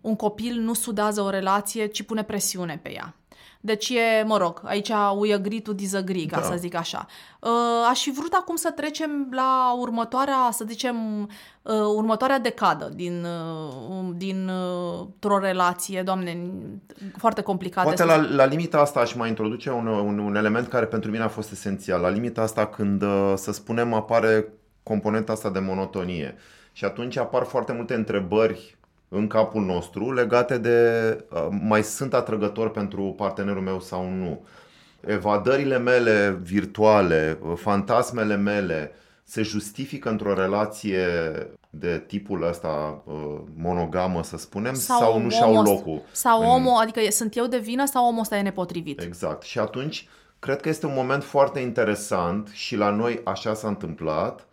un copil nu sudează o relație, ci pune presiune pe ea. Deci e, mă rog, aici we agree to disagree, ca Da. să zic așa. Uh, aș fi vrut acum să trecem la următoarea, să zicem, uh, următoarea decadă din, uh, din uh, o relație, doamne, foarte complicat. Poate de la, spus. la limita asta aș mai introduce un, un, un element care pentru mine a fost esențial. La limita asta când, uh, să spunem, apare componenta asta de monotonie. Și atunci apar foarte multe întrebări în capul nostru legate de uh, mai sunt atrăgător pentru partenerul meu sau nu. Evadările mele virtuale, uh, fantasmele mele se justifică într-o relație de tipul ăsta uh, monogamă, să spunem, sau, sau nu și-au omul- locul. Sau în- omul, adică e- sunt eu de vină sau omul ăsta e nepotrivit? Exact. Și atunci, cred că este un moment foarte interesant și la noi așa s-a întâmplat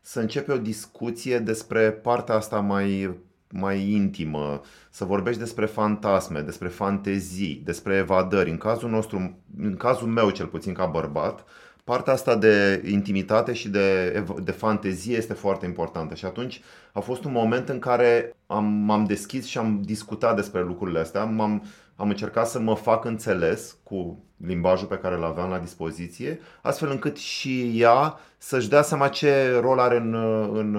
să începe o discuție despre partea asta mai, mai intimă, să vorbești despre fantasme, despre fantezii, despre evadări. În cazul nostru, în cazul meu cel puțin ca bărbat, partea asta de intimitate și de, ev- de fantezie este foarte importantă. Și atunci a fost un moment în care am, m-am deschis și am discutat despre lucrurile astea. M-am, am încercat să mă fac înțeles cu limbajul pe care îl aveam la dispoziție, astfel încât și ea să-și dea seama ce rol are în, în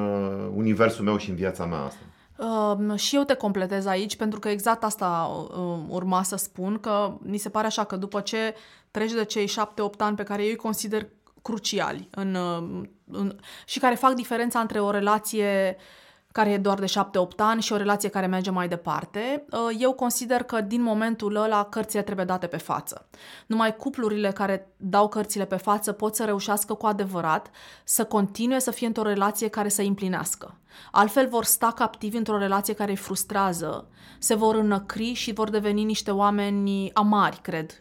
universul meu și în viața mea asta. Uh, și eu te completez aici pentru că exact asta uh, urma să spun, că mi se pare așa că după ce treci de cei șapte-opt ani pe care eu îi consider cruciali în, uh, în, și care fac diferența între o relație care e doar de 7-8 ani și o relație care merge mai departe, uh, eu consider că din momentul ăla cărțile trebuie date pe față. Numai cuplurile care dau cărțile pe față pot să reușească cu adevărat să continue să fie într-o relație care să îi împlinească. Altfel vor sta captivi într-o relație care îi frustrează, se vor înăcri și vor deveni niște oameni amari, cred.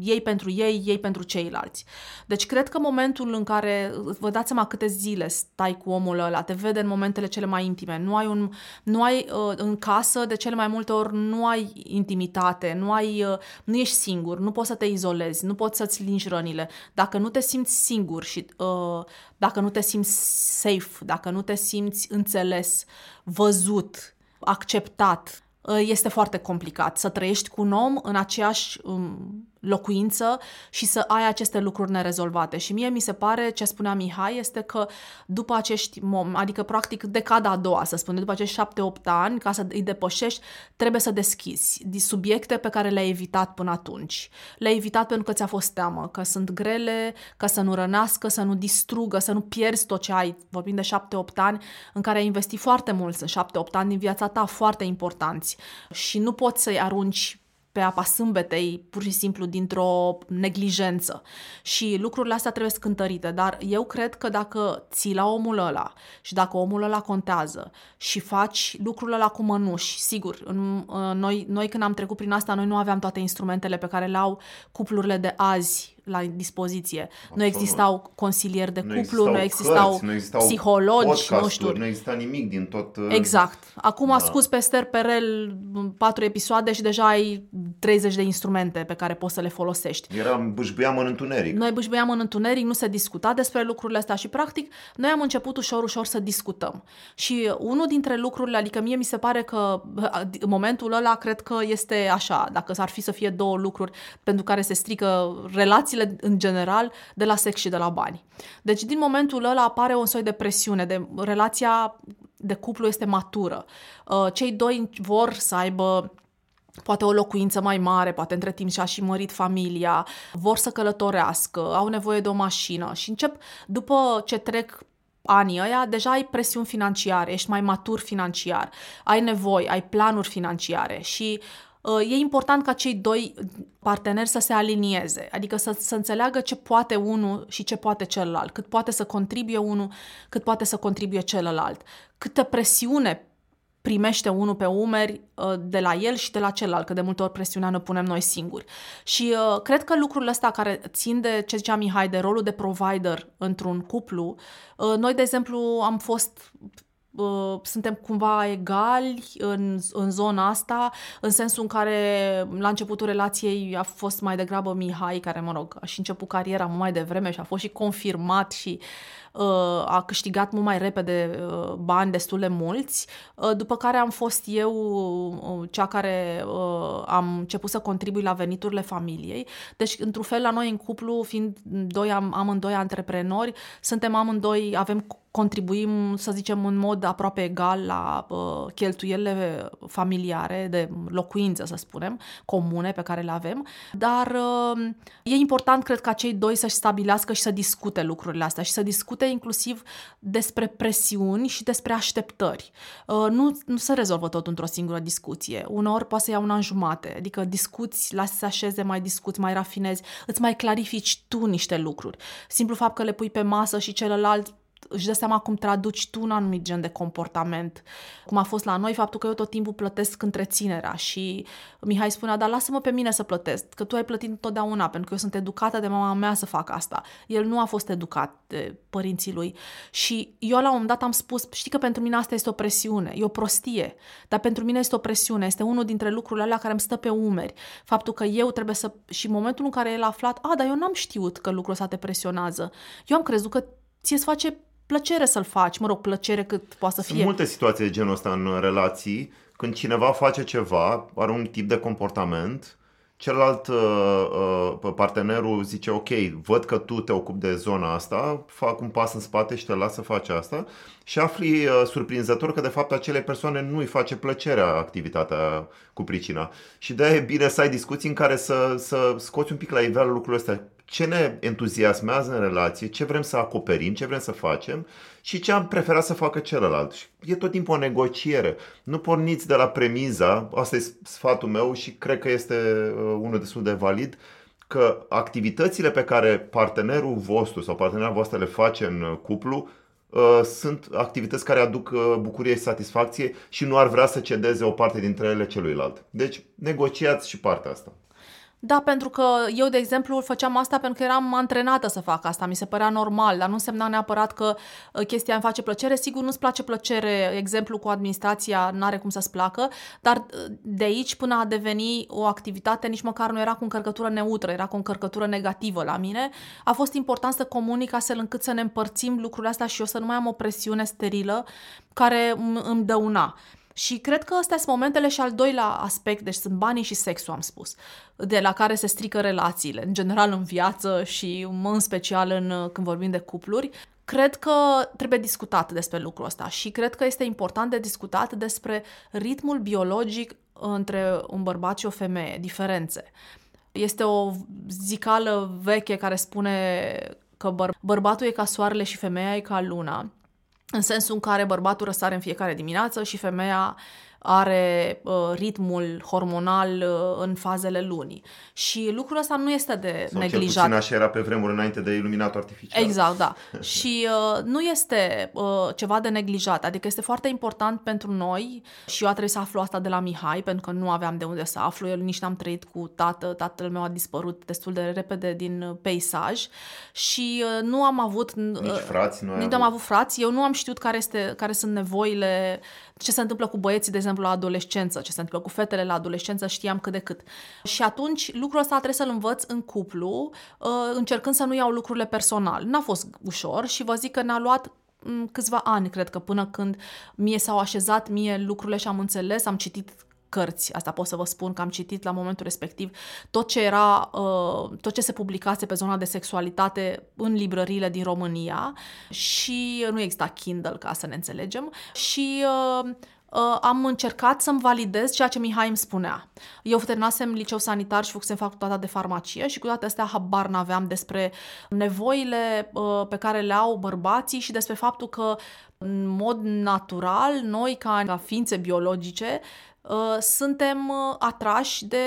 Ei pentru ei, ei pentru ceilalți. Deci cred că momentul în care, vă dați seama câte zile stai cu omul ăla, te vede în momentele cele mai intime, nu ai, un, nu ai uh, în casă, de cele mai multe ori nu ai intimitate, nu, ai, uh, nu ești singur, nu poți să te izolezi, nu poți să-ți lingi rănile. Dacă nu te simți singur și uh, dacă nu te simți safe, dacă nu te simți înțeles, văzut, acceptat, uh, este foarte complicat să trăiești cu un om în aceeași um, locuință și să ai aceste lucruri nerezolvate. Și mie mi se pare, ce spunea Mihai, este că după acești mom, adică practic decada a doua, să spunem, după acești șapte-opt ani, ca să îi depășești, trebuie să deschizi din subiecte pe care le-ai evitat până atunci. Le-ai evitat pentru că ți-a fost teamă, că sunt grele, că să nu rănească, să nu distrugă, să nu pierzi tot ce ai. Vorbim de șapte-opt ani în care ai investit foarte mult, sunt șapte-opt ani din viața ta foarte importanți și nu poți să-i arunci pe apa sâmbetei, pur și simplu dintr-o neglijență. Și lucrurile astea trebuie scântărite, dar eu cred că dacă ții la omul ăla și dacă omul ăla contează și faci lucrurile ăla cu mănuși, sigur, în, noi, noi când am trecut prin asta, noi nu aveam toate instrumentele pe care le au cuplurile de azi la dispoziție. Absolut. Nu existau consilieri de Nu cuplu, nu existau, cărți, nu existau psihologi, nu podcasturi, știu. Nu exista nimic din tot... uh, Exact. Acum da. Da. scuz pe Esther Perel patru episoade și deja ai 30 de instrumente pe care poți să le folosești. Eram, bâșbâiam în întuneric. Noi bâșbâiam în întuneric, nu se discuta despre lucrurile astea și practic noi am început ușor, ușor să discutăm. Și unul dintre lucrurile, adică mie mi se pare că în momentul ăla cred că este așa, dacă s-ar fi să fie două lucruri pentru care se strică relațiile în general de la sex și de la bani. Deci din momentul ăla apare un soi de presiune, de relația de cuplu este matură. Uh, Cei doi vor să aibă poate o locuință mai mare, poate între timp și-a și mărit familia, vor să călătorească, au nevoie de o mașină și încep, după ce trec anii ăia, deja ai presiuni financiare, ești mai matur financiar, ai nevoi, ai planuri financiare și uh, e important ca cei doi parteneri să se alinieze, adică să, să înțeleagă ce poate unul și ce poate celălalt, cât poate să contribuie unul, cât poate să contribuie celălalt, câtă presiune primește unul pe umeri uh, de la el și de la celălalt, că de multe ori presiunea ne punem noi singuri. Și uh, cred că lucrurile astea care țin de ce zicea Mihai, de rolul de provider într-un cuplu, uh, noi, de exemplu, am fost uh, suntem cumva egali în, în zona asta, în sensul în care la începutul relației a fost mai degrabă Mihai, care, mă rog, a și început cariera mai devreme și a fost și confirmat și uh, a câștigat mult mai repede uh, bani destul de mulți, uh, după care am fost eu uh, cea care uh, am început să contribui la veniturile familiei. Deci, într-un fel, la noi în cuplu, fiind doi, am, amândoi antreprenori, suntem amândoi, avem contribuim, să zicem, în mod aproape egal la uh, cheltuielile familiare, de locuință, să spunem, comune pe care le avem, dar uh, e important, cred, ca cei doi să-și stabilească și să discute lucrurile astea și să discute inclusiv despre presiuni și despre așteptări. Uh, nu, nu se rezolvă tot într-o singură discuție. Uneori poate să ia un an jumate, adică discuți, lasi să așeze, mai discuți, mai rafinezi, îți mai clarifici tu niște lucruri. Simplu fapt că le pui pe masă și celălalt își dă seama cum traduci tu un anumit gen de comportament. Cum a fost la noi faptul că eu tot timpul plătesc întreținerea și Mihai spunea, dar lasă-mă pe mine să plătesc, că tu ai plătit întotdeauna, pentru că eu sunt educată de mama mea să fac asta. El nu a fost educat de părinții lui și eu la un moment dat am spus, știi că pentru mine asta este o presiune, e o prostie, dar pentru mine este o presiune, este unul dintre lucrurile alea care îmi stă pe umeri. Faptul că eu trebuie să... Și în momentul în care el a aflat, a, dar eu n-am știut că lucrul ăsta te presionează. Eu am crezut că ție îți face plăcere să-l faci, mă rog, plăcere cât poate să fie. Sunt multe situații de genul ăsta în relații, când cineva face ceva, are un tip de comportament, celălalt uh, uh, partenerul zice ok, văd că tu te ocupi de zona asta, fac un pas în spate și te las să faci asta și afli uh, surprinzător că de fapt acele persoane nu îi face plăcerea activitatea cu pricina. Și de e bine să ai discuții în care să, să scoți un pic la iveală lucrurile astea ce ne entuziasmează în relație, ce vrem să acoperim, ce vrem să facem și ce am preferat să facă celălalt. Și e tot timpul o negociere. Nu porniți de la premiza, asta e sfatul meu și cred că este uh, unul destul de valid, că activitățile pe care partenerul vostru sau partenera voastră le face în uh, cuplu uh, sunt activități care aduc bucurie și satisfacție și nu ar vrea să cedeze o parte dintre ele celuilalt. Deci negociați și partea asta. Da, pentru că eu, de exemplu, făceam asta pentru că eram antrenată să fac asta, mi se părea normal, dar nu însemna neapărat că uh, chestia îmi face plăcere. Sigur, nu-ți place plăcere, exemplu cu administrația, n-are cum să-ți placă, dar uh, de aici până a deveni o activitate, nici măcar nu era cu încărcătură neutră, era cu încărcătură negativă la mine. A fost important să comunic astfel încât să ne împărțim lucrurile astea și eu să nu mai am o presiune sterilă care îmi dăuna. Și cred că astea sunt momentele și al doilea aspect, deci sunt banii și sexul, am spus, de la care se strică relațiile, în general în viață și în special în, când vorbim de cupluri. Cred că trebuie discutat despre lucrul ăsta și cred că este important de discutat despre ritmul biologic între un bărbat și o femeie, diferențe. Este o zicală veche care spune că băr- bărbatul e ca soarele și femeia e ca luna în sensul în care bărbatul răsare în fiecare dimineață și femeia are uh, ritmul hormonal uh, în fazele lunii. Și lucrul ăsta nu este de Sau neglijat. Cel puțin așa era pe vremuri înainte de iluminatul artificial. Exact, da. și uh, nu este uh, ceva de neglijat. Adică este foarte important pentru noi și eu a trebuit să aflu asta de la Mihai, pentru că nu aveam de unde să aflu. Eu nici n-am trăit cu tată. Tatăl meu a dispărut destul de repede din peisaj și uh, nu am avut... Uh, nici frați nu Nici avut. am avut frați. Eu nu am știut care, este, care sunt nevoile, ce se întâmplă cu băieții, de exemplu, la adolescență, ce se întâmplă cu fetele la adolescență, știam cât de cât. Și atunci lucrul ăsta trebuie să-l învăț în cuplu, uh, încercând să nu iau lucrurile personal. N-a fost ușor și vă zic că ne-a luat mm, câțiva ani, cred că, până când mie s-au așezat mie lucrurile și am înțeles, am citit cărți, asta pot să vă spun că am citit la momentul respectiv tot ce era, uh, tot ce se publicase pe zona de sexualitate în librăriile din România și nu exista Kindle ca să ne înțelegem și uh, uh, am încercat să-mi validez ceea ce Mihai îmi spunea. Eu terminasem liceu sanitar și făcusem facultatea de farmacie și cu toate astea habar n-aveam despre nevoile uh, pe care le au bărbații și despre faptul că în mod natural, noi ca, ca ființe biologice, uh, suntem uh, atrași de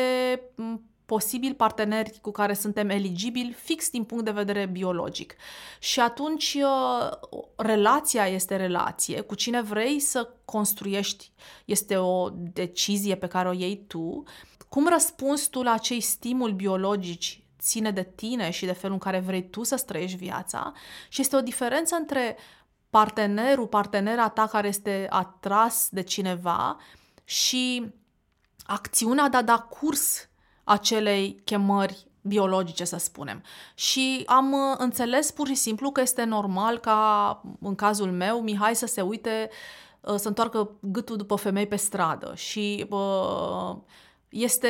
mm, posibil parteneri cu care suntem eligibili fix din punct de vedere biologic. Și atunci uh, relația este relație, cu cine vrei să construiești este o decizie pe care o iei tu. Cum răspunzi tu la acei stimuli biologici ține de tine și de felul în care vrei tu să trăiești viața și este o diferență între partenerul, partenera ta care este atras de cineva și acțiunea de a da curs acelei chemări biologice, să spunem. Și am uh, înțeles pur și simplu că este normal ca, în cazul meu, Mihai să se uite, uh, să întoarcă gâtul după femei pe stradă și uh, este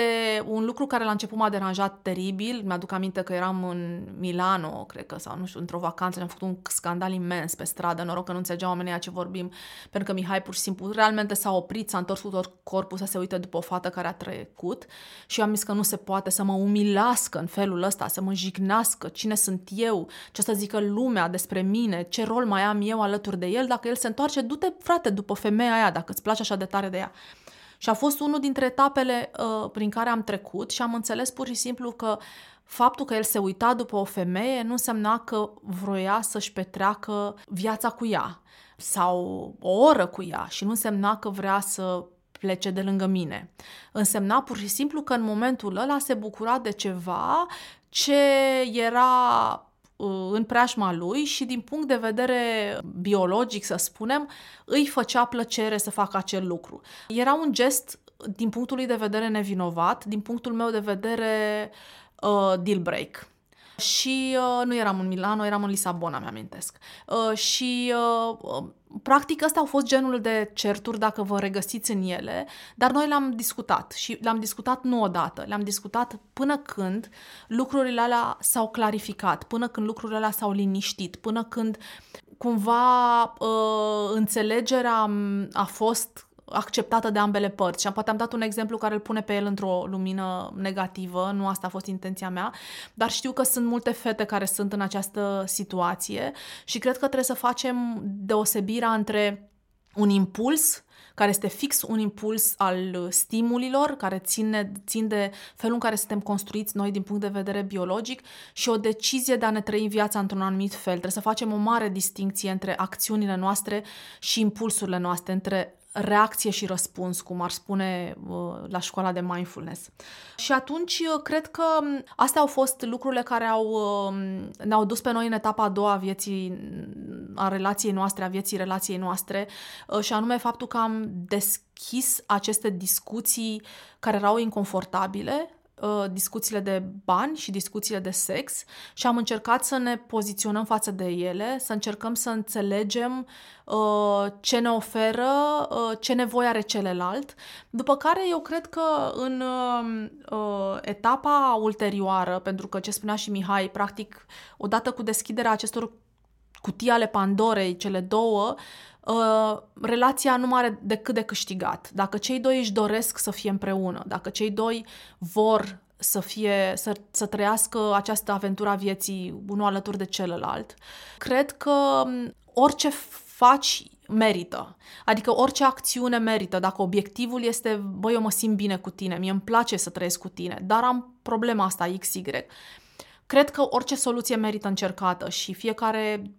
un lucru care la început m-a deranjat teribil. Mi-aduc aminte că eram în Milano, cred că, sau nu știu, într-o vacanță, ne-am făcut un scandal imens pe stradă. Noroc că nu înțelegeau oamenii ce vorbim, pentru că Mihai pur și simplu realmente s-a oprit, s-a întors cu tot corpul să se uite după o fată care a trecut și eu am zis că nu se poate să mă umilească în felul ăsta, să mă jignească, cine sunt eu, ce să zică lumea despre mine, ce rol mai am eu alături de el, dacă el se întoarce, du-te, frate, după femeia aia, dacă îți place așa de tare de ea. Și a fost unul dintre etapele uh, prin care am trecut și am înțeles pur și simplu că faptul că el se uita după o femeie nu însemna că vroia să-și petreacă viața cu ea sau o oră cu ea și nu însemna că vrea să plece de lângă mine. Însemna pur și simplu că în momentul ăla se bucura de ceva ce era Uh, în preajma lui și din punct de vedere biologic, să spunem, îi făcea plăcere să facă acel lucru. Era un gest din punctul lui de vedere nevinovat, din punctul meu de vedere uh, deal break și uh, nu eram în Milano, eram în Lisabona, mi-amintesc. Uh, și uh, practic astea au fost genul de certuri, dacă vă regăsiți în ele, dar noi le-am discutat și le-am discutat nu odată, le-am discutat până când lucrurile alea s-au clarificat, până când lucrurile alea s-au liniștit, până când cumva uh, înțelegerea a fost acceptată de ambele părți. Și poate am dat un exemplu care îl pune pe el într-o lumină negativă, nu asta a fost intenția mea, dar știu că sunt multe fete care sunt în această situație și cred că trebuie să facem deosebirea între un impuls care este fix un impuls al stimulilor, care ține, țin de felul în care suntem construiți noi din punct de vedere biologic și o decizie de a ne trăi viața într-un anumit fel. Trebuie să facem o mare distinție între acțiunile noastre și impulsurile noastre, între reacție și răspuns, cum ar spune uh, la școala de mindfulness. Și atunci uh, cred că um, astea au fost lucrurile care au, um, ne-au dus pe noi în etapa a doua a vieții, a relației noastre, a vieții relației noastre, uh, și anume faptul că am deschis aceste discuții care erau inconfortabile, Uh, discuțiile de bani și discuțiile de sex și am încercat să ne poziționăm față de ele, să încercăm să înțelegem uh, ce ne oferă, uh, ce nevoie are celălalt. După care eu cred că în uh, uh, etapa ulterioară, pentru că ce spunea și Mihai, practic, odată cu deschiderea acestor cutii ale Pandorei, cele două, Uh, relația nu are decât de câștigat. Dacă cei doi își doresc să fie împreună, dacă cei doi vor să fie, să, să trăiască această aventură a vieții unul alături de celălalt, cred că um, orice faci merită. Adică orice acțiune merită. Dacă obiectivul este, băi, eu mă simt bine cu tine, mie îmi place să trăiesc cu tine, dar am problema asta XY. Cred că orice soluție merită încercată și fiecare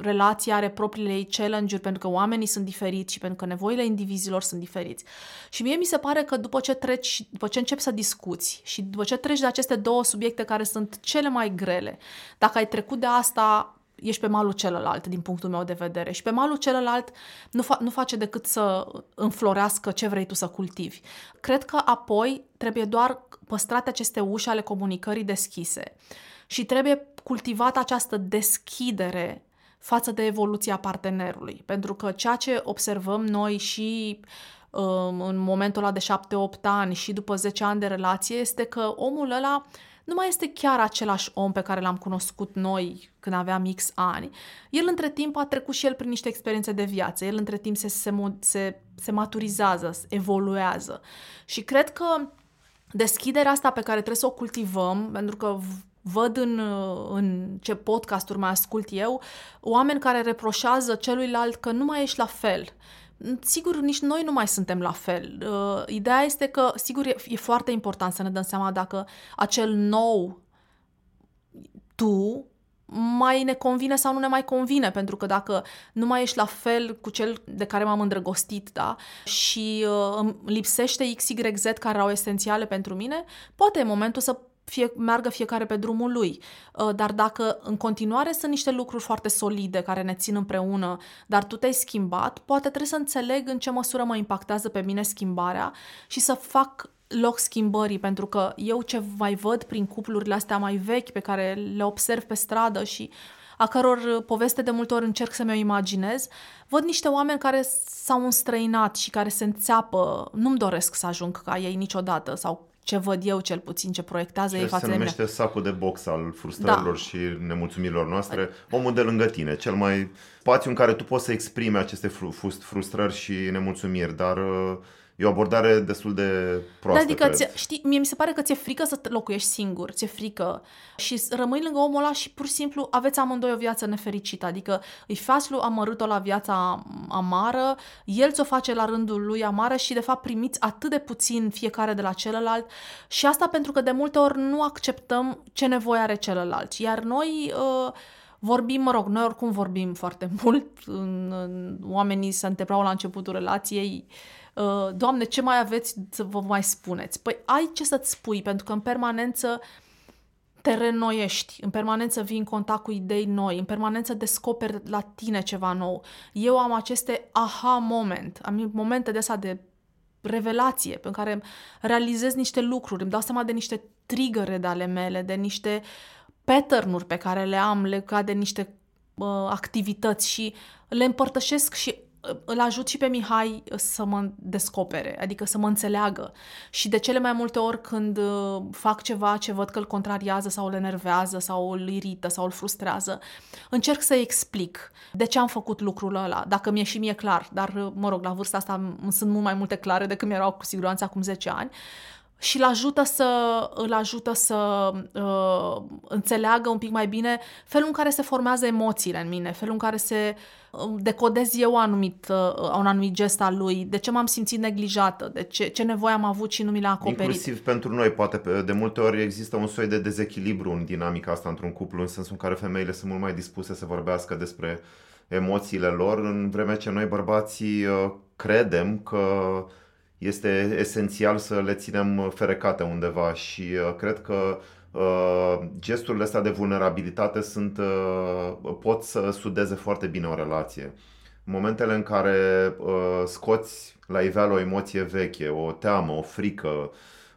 relația are propriile ei challenge-uri pentru că oamenii sunt diferiți și pentru că nevoile indivizilor sunt diferiți. Și mie mi se pare că după ce treci, după ce începi să discuți și după ce treci de aceste două subiecte care sunt cele mai grele, dacă ai trecut de asta, ești pe malul celălalt, din punctul meu de vedere. Și pe malul celălalt nu, fa- nu face decât să înflorească ce vrei tu să cultivi. Cred că apoi trebuie doar păstrate aceste uși ale comunicării deschise și trebuie cultivată această deschidere față de evoluția partenerului. Pentru că ceea ce observăm noi și um, în momentul ăla de 7-8 ani și după 10 ani de relație este că omul ăla nu mai este chiar același om pe care l-am cunoscut noi când aveam X ani. El între timp a trecut și el prin niște experiențe de viață. El între timp se, se, se, se maturizează, se evoluează. Și cred că deschiderea asta pe care trebuie să o cultivăm, pentru că văd în, în ce podcasturi mai ascult eu, oameni care reproșează celuilalt că nu mai ești la fel. Sigur, nici noi nu mai suntem la fel. Uh, ideea este că, sigur, e, e foarte important să ne dăm seama dacă acel nou tu mai ne convine sau nu ne mai convine, pentru că dacă nu mai ești la fel cu cel de care m-am îndrăgostit, da, și uh, îmi lipsește XYZ care au esențiale pentru mine, poate e momentul să fie, meargă fiecare pe drumul lui. Uh, dar dacă în continuare sunt niște lucruri foarte solide care ne țin împreună, dar tu te-ai schimbat, poate trebuie să înțeleg în ce măsură mă impactează pe mine schimbarea și să fac loc schimbării, pentru că eu ce mai văd prin cuplurile astea mai vechi pe care le observ pe stradă și a căror poveste de multe ori încerc să mi-o imaginez, văd niște oameni care s-au înstrăinat și care se înțeapă, nu-mi doresc să ajung ca ei niciodată sau ce văd eu cel puțin, ce proiectează ce ei față se de numește mine. sacul de box al frustrărilor Da. și nemulțumirilor noastre, omul de lângă tine, cel mai spațiu în care tu poți să exprimi aceste fru- frust- frustrări și nemulțumiri, dar uh, e o abordare destul de proastă, Da, adică, cred. ți- știi, mie mi se pare că ți-e frică să te locuiești singur, ți-e frică. Și s- rămâi lângă omul ăla și pur și simplu aveți amândoi o viață nefericită, adică îi faci lui amărât-o la viața amară, el ți-o face la rândul lui amară și de fapt primiți atât de puțin fiecare de la celălalt. Și asta pentru că de multe ori nu acceptăm ce nevoie are celălalt, iar noi... Uh, Vorbim, mă rog, noi oricum vorbim foarte mult, în, în, oamenii se întrebau la începutul relației, uh, Doamne, ce mai aveți să vă mai spuneți? Păi ai ce să-ți spui, pentru că în permanență te reînnoiești, în permanență vii în contact cu idei noi, în permanență descoperi la tine ceva nou. Eu am aceste aha moment, am momente de astea de revelație, pe care realizez niște lucruri, îmi dau seama de niște trigăre de ale mele, de niște pattern-uri pe care le am legat de niște uh, activități și le împărtășesc și uh, îl ajut și pe Mihai să mă descopere, adică să mă înțeleagă. Și de cele mai multe ori când uh, fac ceva ce văd că îl contrariază sau îl enervează sau îl irită sau îl frustrează, încerc să-i explic de ce am făcut lucrul ăla, dacă mi-e și mie clar, dar, uh, mă rog, la vârsta asta îmi sunt mult mai multe clare decât mi-erau cu siguranță acum 10 ani și îl ajută să, îl ajută să uh, înțeleagă un pic mai bine felul în care se formează emoțiile în mine, felul în care se uh, decodez eu anumit, uh, un anumit gest al lui, de ce m-am simțit neglijată, de ce, ce nevoie am avut și nu mi l-a acoperit. Inclusiv pentru noi, poate pe- de multe ori există un soi de dezechilibru în dinamica asta într-un cuplu, în sensul în care femeile sunt mult mai dispuse să vorbească despre emoțiile lor, în vreme ce noi bărbații uh, credem că este esențial să le ținem ferecate undeva și uh, cred că uh, gesturile astea de vulnerabilitate sunt, uh, pot să sudeze foarte bine o relație. Momentele în care uh, scoți la iveală o emoție veche, o teamă, o frică,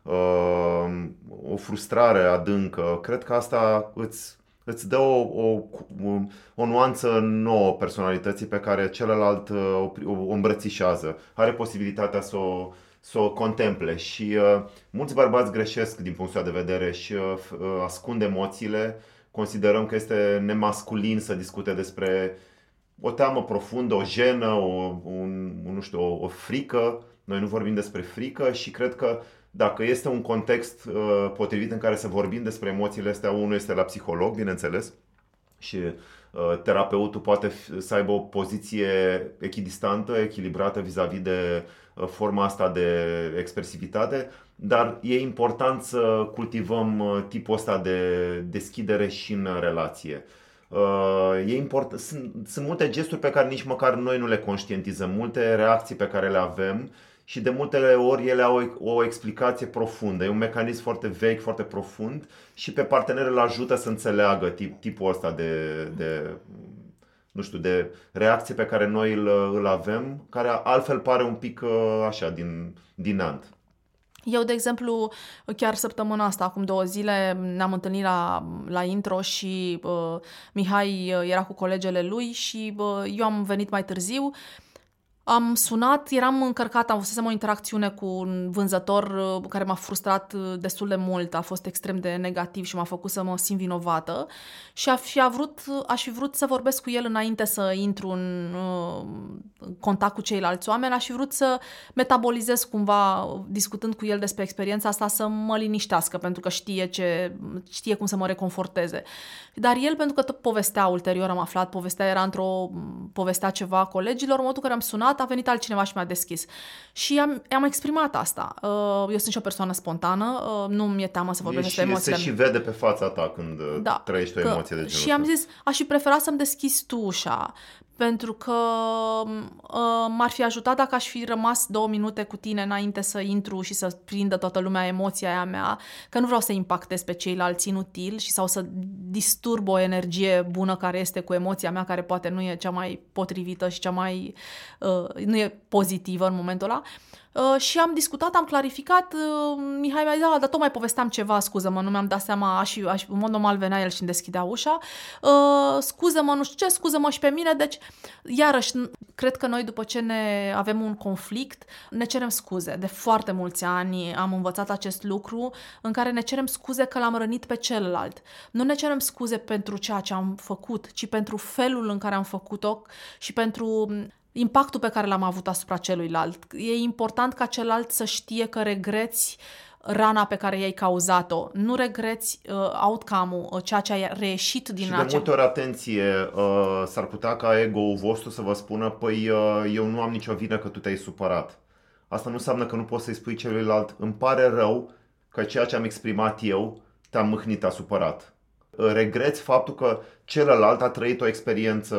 uh, o frustrare adâncă, cred că asta îți, îți dă o, o, o nuanță nouă personalității pe care celălalt uh, o, pri- o îmbrățișează. Are posibilitatea să o, să o contemple și uh, mulți bărbați greșesc din punctul ăsta de vedere și uh, f- uh, ascund emoțiile. Considerăm că este nemasculin să discute despre o teamă profundă, o jenă, o, un, un, nu știu, o, o frică. Noi nu vorbim despre frică și cred că dacă este un context uh, potrivit în care să vorbim despre emoțiile astea, unul este la psiholog, bineînțeles, și uh, terapeutul poate f- să aibă o poziție echidistantă, echilibrată vis-a-vis de uh, forma asta de expresivitate, dar e important să cultivăm uh, tipul ăsta de deschidere și în relație. Uh, E import, sunt, sunt multe gesturi pe care nici măcar noi nu le conștientizăm, multe reacții pe care le avem și de multe ori ele au o, o explicație profundă. E un mecanism foarte vechi, foarte profund și pe partener îl ajută să înțeleagă tip, tipul ăsta de, de, nu știu, de reacție pe care noi îl, îl avem, care altfel pare un pic uh, așa, din, din ant. Eu, de exemplu, chiar săptămâna asta, acum două zile, ne-am întâlnit la, la intro și uh, Mihai uh, era cu colegele lui și uh, eu am venit mai târziu. Am sunat, eram încărcată, am avusesem o interacțiune cu un vânzător uh, care m-a frustrat uh, destul de mult, a fost extrem de negativ și m-a făcut să mă simt vinovată și a fi, a vrut, aș fi vrut să vorbesc cu el înainte să intru în uh, contact cu ceilalți oameni, aș fi vrut să metabolizez cumva, discutând cu el despre experiența asta, să mă liniștească, pentru că știe, ce, știe cum să mă reconforteze. Dar el, pentru că tot povestea ulterior, am aflat, povestea era într-o, povestea ceva colegilor, în momentul în care am sunat, a venit altcineva și mi-a deschis. Și am, am exprimat asta. Uh, Eu sunt și o persoană spontană, uh, nu mi-e teamă să vorbesc E despre și, se emoțiile și vede pe fața ta când da, Da, trăiești o că- emoție de genul Și am ăsta. zis, aș fi preferat să-mi deschizi tu ușa, pentru că uh, m-ar fi ajutat dacă aș fi rămas două minute cu tine înainte să intru și să prindă toată lumea emoția aia mea, că nu vreau să impactez pe ceilalți inutil și sau să disturb o energie bună care este cu emoția mea, care poate nu e cea mai potrivită și cea mai... Uh, nu e pozitivă în momentul ăla. Uh, și am discutat, am clarificat, uh, Mihai mi-a zis, da, dar tot mai povesteam ceva, scuză-mă, nu mi-am dat seama, aș, aș, în mod normal venea el și îmi deschidea ușa, uh, scuză-mă, nu știu ce, scuză-mă și pe mine, deci, iarăși, cred că noi după ce ne avem un conflict, ne cerem scuze. De foarte mulți ani am învățat acest lucru în care ne cerem scuze că l-am rănit pe celălalt. Nu ne cerem scuze pentru ceea ce am făcut, ci pentru felul în care am făcut-o și pentru impactul pe care l-am avut asupra celuilalt. E important ca celălalt să știe că regreți rana pe care i-ai cauzat-o. Nu regreți uh, outcome-ul, uh, ceea ce a reieșit din și acea... de multe ori, atenție, uh, s-ar putea ca ego-ul vostru să vă spună păi uh, eu nu am nicio vină că tu te-ai supărat. Asta nu înseamnă că nu poți să-i spui celuilalt îmi pare rău că ceea ce am exprimat eu te-a mâhnit, te-a supărat. Regreți faptul că celălalt a trăit o experiență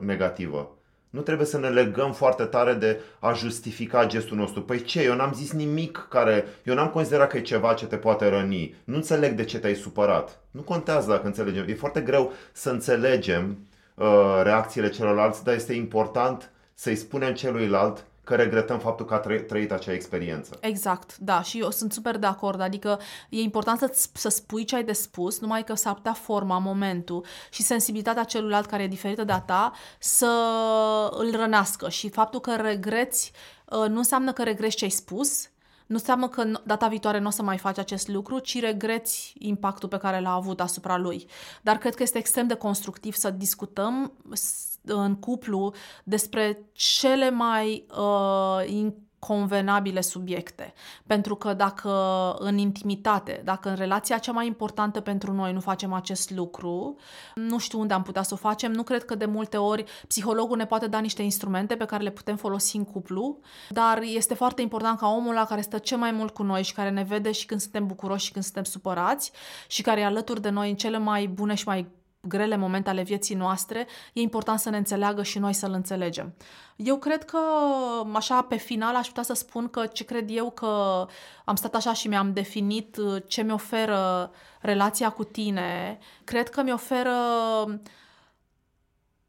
negativă. Nu trebuie să ne legăm foarte tare de a justifica gestul nostru. Păi ce, eu n-am zis nimic care... Eu n-am considerat că e ceva ce te poate răni. Nu înțeleg de ce te-ai supărat. Nu contează dacă înțelegem. E foarte greu să înțelegem uh, reacțiile celorlalți, dar este important să-i spunem celuilalt că regretăm faptul că a trăit acea experiență. Exact, da, și eu sunt super de acord, adică e important să, să spui ce ai de spus, numai că s-ar putea forma, momentul și sensibilitatea celuilalt care e diferită de a ta să îl rănească și faptul că regreți uh, nu înseamnă că regreți ce ai spus, nu înseamnă că data viitoare nu o să mai faci acest lucru, ci regreți impactul pe care l-a avut asupra lui. Dar cred că este extrem de constructiv să discutăm în cuplu despre cele mai uh, convenabile subiecte. Pentru că dacă în intimitate, dacă în relația cea mai importantă pentru noi nu facem acest lucru, nu știu unde am putea să o facem, nu cred că de multe ori psihologul ne poate da niște instrumente pe care le putem folosi în cuplu, dar este foarte important ca omul la care stă cel mai mult cu noi și care ne vede și când suntem bucuroși și când suntem supărați și care e alături de noi în cele mai bune și mai grele momente ale vieții noastre, e important să ne înțeleagă și noi să-l înțelegem. Eu cred că, așa, pe final, aș putea să spun că ce cred eu că am stat așa și mi-am definit uh, ce mi oferă relația cu tine, cred că mi oferă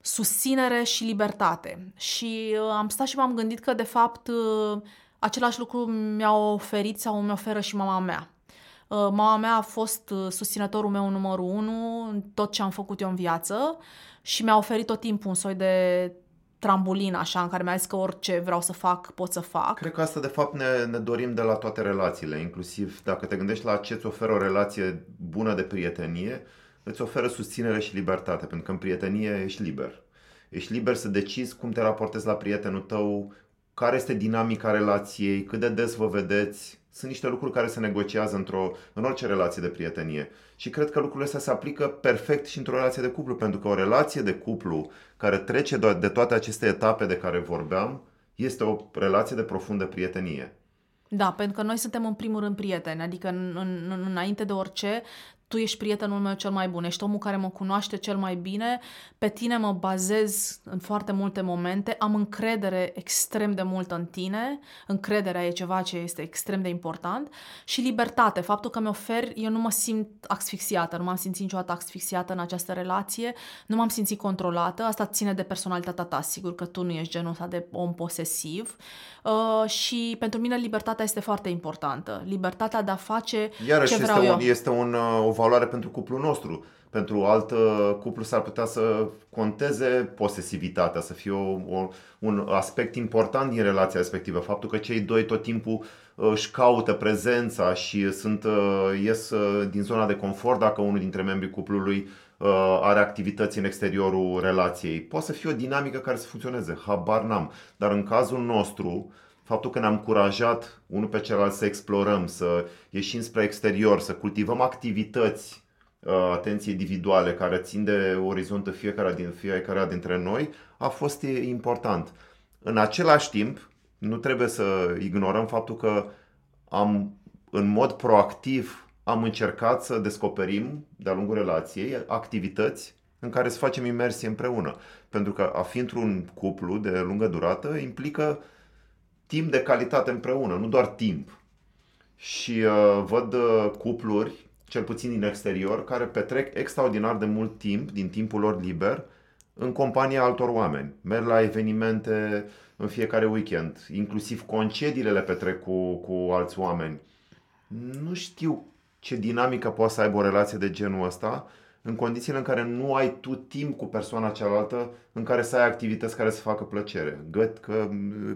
susținere și libertate. Și uh, am stat și m-am gândit că, de fapt, uh, același lucru mi-a oferit sau mi oferă și mama mea. Uh, mama mea a fost uh, susținătorul meu numărul unu în tot ce am făcut eu în viață și mi-a oferit tot timpul un soi de trambolin așa, în care mi-a zis că orice vreau să fac, pot să fac. Cred că asta de fapt ne, ne dorim de la toate relațiile, inclusiv dacă te gândești la ce îți oferă o relație bună de prietenie, îți oferă susținere și libertate, pentru că în prietenie ești liber. Ești liber să decizi cum te raportezi la prietenul tău, care este dinamica relației, cât de des vă vedeți, sunt niște lucruri care se negociază într-o, în orice relație de prietenie. Și cred că lucrurile astea se aplică perfect și într-o relație de cuplu, pentru că o relație de cuplu care trece de toate aceste etape de care vorbeam, este o relație de profundă prietenie. Da, pentru că noi suntem în primul rând prieteni, adică în, în, înainte de orice tu ești prietenul meu cel mai bun, ești omul care mă cunoaște cel mai bine, pe tine mă bazez în foarte multe momente, am încredere extrem de mult în tine, încrederea e ceva ce este extrem de important și libertate, faptul că mi ofer, eu nu mă simt asfixiată, nu m-am simțit niciodată asfixiată în această relație, nu m-am simțit controlată, asta ține de personalitatea ta, sigur că tu nu ești genul ăsta de om posesiv uh, și pentru mine libertatea este foarte importantă, libertatea de a face Iarăși ce vreau este eu. Un, este un, uh, o valoare pentru cuplul nostru. Pentru alt uh, cuplu s-ar putea să conteze posesivitatea, să fie o, o, un aspect important din relația respectivă. Faptul că cei doi tot timpul uh, își caută prezența și sunt, ies din zona de confort dacă unul dintre membrii cuplului are activități în exteriorul relației. Poate să fie o dinamică care să funcționeze, habar n-am. Dar în cazul nostru, faptul că ne-am curajat unul pe celălalt să explorăm, să ieșim spre exterior, să cultivăm activități, uh, atenție individuale care țin de orizontul fiecare, din, fiecare dintre noi, a fost important. În același timp, nu trebuie să ignorăm faptul că am, în mod proactiv, am încercat să descoperim, de-a lungul relației, activități în care să facem imersie împreună. Pentru că a fi într-un cuplu de lungă durată implică timp de calitate împreună, nu doar timp. Și uh, văd uh, cupluri, cel puțin din exterior, care petrec extraordinar de mult timp din timpul lor liber în compania altor oameni. Merg la evenimente în fiecare weekend, inclusiv concediile le petrec cu, cu alți oameni. Nu știu ce dinamică poate să aibă o relație de genul ăsta în condițiile în care nu ai tu timp cu persoana cealaltă în care să ai activități care să facă plăcere. Găt, că,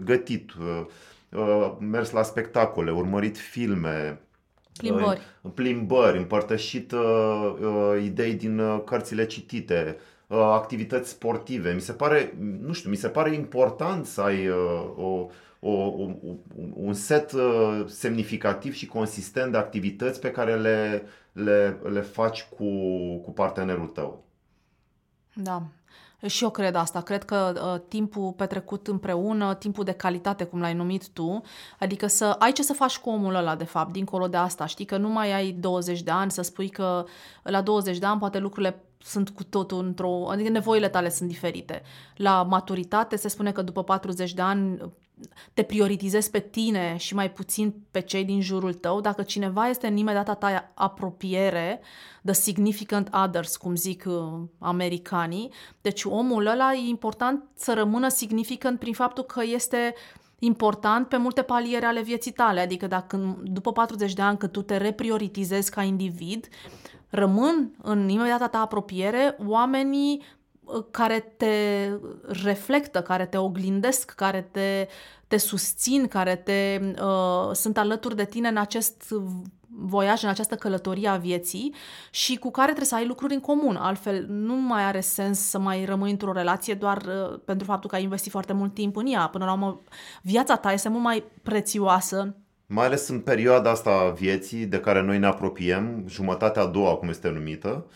gătit, uh, uh, mers la spectacole, urmărit filme, Plimbări. Uh, plimbări, împărtășit uh, uh, idei din uh, cărțile citite, uh, activități sportive. Mi se pare, nu știu, mi se pare important să ai uh, o, o, o, un set uh, semnificativ și consistent de activități pe care le, le, le faci cu, cu partenerul tău. Da. Și eu cred asta. Cred că uh, timpul petrecut împreună, timpul de calitate, cum l-ai numit tu, adică să ai ce să faci cu omul ăla, de fapt, dincolo de asta. Știi că nu mai ai 20 de ani, să spui că la 20 de ani poate lucrurile sunt cu totul într-o... Adică nevoile tale sunt diferite. La maturitate se spune că după 40 de ani te prioritizezi pe tine și mai puțin pe cei din jurul tău, dacă cineva este în imediata ta apropiere, the significant others, cum zic uh, americanii, deci omul ăla e important să rămână significant prin faptul că este important pe multe paliere ale vieții tale, adică dacă după 40 de ani că tu te reprioritizezi ca individ, rămân în imediata ta apropiere oamenii care te reflectă, care te oglindesc, care te, te susțin, care te uh, sunt alături de tine în acest voiaj, în această călătorie a vieții și cu care trebuie să ai lucruri în comun. Altfel, nu mai are sens să mai rămâi într-o relație doar uh, pentru faptul că ai investit foarte mult timp în ea. Până la urmă, viața ta este mult mai prețioasă mai ales în perioada asta a vieții de care noi ne apropiem, jumătatea a doua, cum este numită, Uh,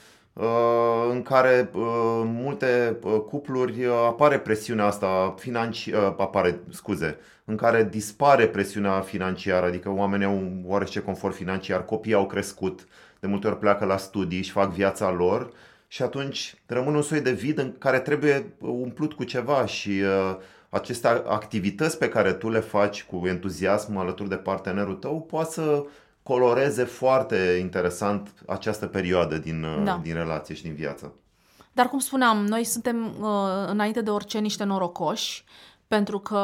în care uh, multe uh, cupluri apare presiunea asta financiară, apare, scuze, în care dispare presiunea financiară, adică oamenii au oarece confort financiar, copiii au crescut, de multe ori pleacă la studii și fac viața lor și atunci rămâne un soi de vid în care trebuie umplut cu ceva și aceste activități pe care tu le faci cu entuziasm alături de partenerul tău poate să coloreze foarte interesant această perioadă din, uh, da. din relație și din viață. Dar cum spuneam, noi suntem uh, înainte de orice niște norocoși pentru că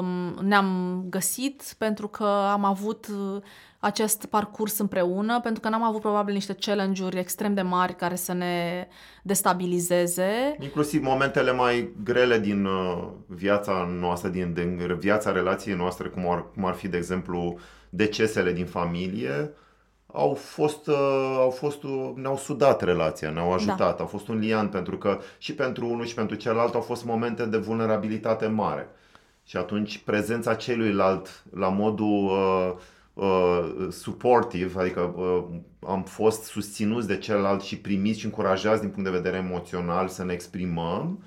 um, ne-am găsit, pentru că am avut uh, acest parcurs împreună, pentru că n-am avut probabil niște challenge-uri extrem de mari care să ne destabilizeze. Inclusiv momentele mai grele din viața noastră, din, din viața relației noastre, cum ar, cum ar fi, de exemplu, decesele din familie au fost, uh, au fost, uh, ne-au sudat relația, ne-au ajutat, da. au fost un lian pentru că și pentru unul și pentru celălalt au fost momente de vulnerabilitate mare. Și atunci prezența celuilalt la modul uh, uh, supportive, adică uh, am fost susținuți de celălalt și primiți și încurajați din punct de vedere emoțional să ne exprimăm,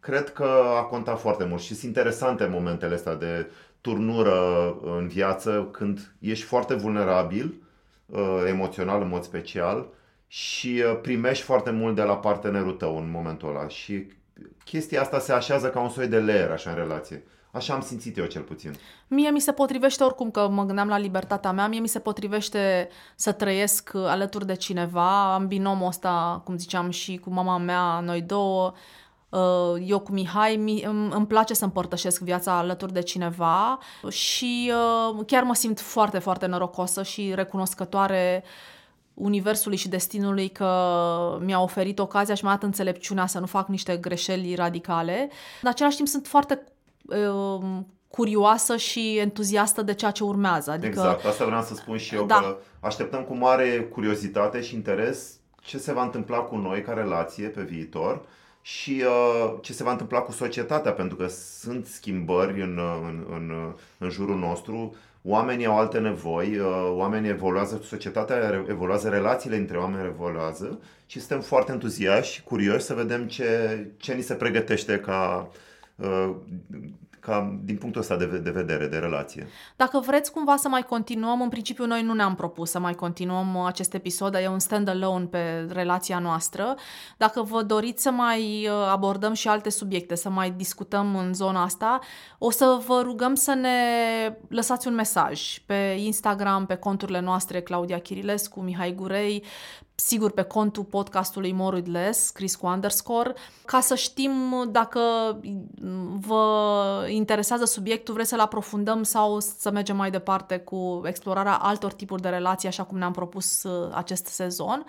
cred că a contat foarte mult și sunt interesante momentele astea de turnură în viață când ești foarte vulnerabil, uh, emoțional în mod special și uh, primești foarte mult de la partenerul tău în momentul ăla și chestia asta se așează ca un soi de layer așa în relație. Așa am simțit eu cel puțin. Mie mi se potrivește oricum că mă gândeam la libertatea mea, mie mi se potrivește să trăiesc alături de cineva. Am binomul ăsta, cum ziceam, și cu mama mea, noi două. Uh, eu cu Mihai îmi place să împărtășesc viața alături de cineva și uh, chiar mă simt foarte, foarte norocosă și recunoscătoare universului și destinului că mi-a oferit ocazia și mi-a dat înțelepciunea să nu fac niște greșeli radicale. În același timp sunt foarte uh, curioasă și entuziastă de ceea ce urmează. Adică, exact, asta vreau să spun și eu, da. că așteptăm cu mare curiozitate și interes ce se va întâmpla cu noi ca relație pe viitor și uh, ce se va întâmpla cu societatea, pentru că sunt schimbări în, uh, în, în, uh, în jurul nostru, oamenii au alte nevoi, uh, oamenii evoluează, societatea evoluează, relațiile între oameni evoluează și suntem foarte entuziași și curioși să vedem ce, ce ni se pregătește ca, 呃 ca din punctul ăsta de, de vedere, de relație. Dacă vreți cumva să mai continuăm, în principiu noi nu ne-am propus să mai continuăm acest episod, e un stand-alone pe relația noastră. Dacă vă doriți să mai uh, abordăm și alte subiecte, să mai discutăm în zona asta, o să vă rugăm să ne lăsați un mesaj pe Instagram, pe conturile noastre Claudia Chirilescu, Mihai Gurei, sigur pe contul podcastului More with Less, scris cu underscore, ca să știm dacă vă interesează subiectul, vreți să-l aprofundăm sau să mergem mai departe cu explorarea altor tipuri de relații, așa cum ne-am propus uh, acest sezon.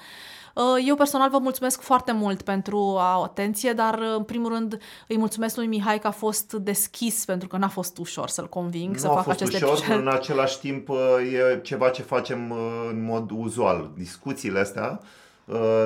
Uh, eu personal vă mulțumesc foarte mult pentru atenție, dar uh, în primul rând îi mulțumesc lui Mihai că a fost deschis pentru că n-a fost ușor să-l conving nu să facă acest acest ușor, episod. în același timp e ceva ce facem în mod uzual. Discuțiile astea,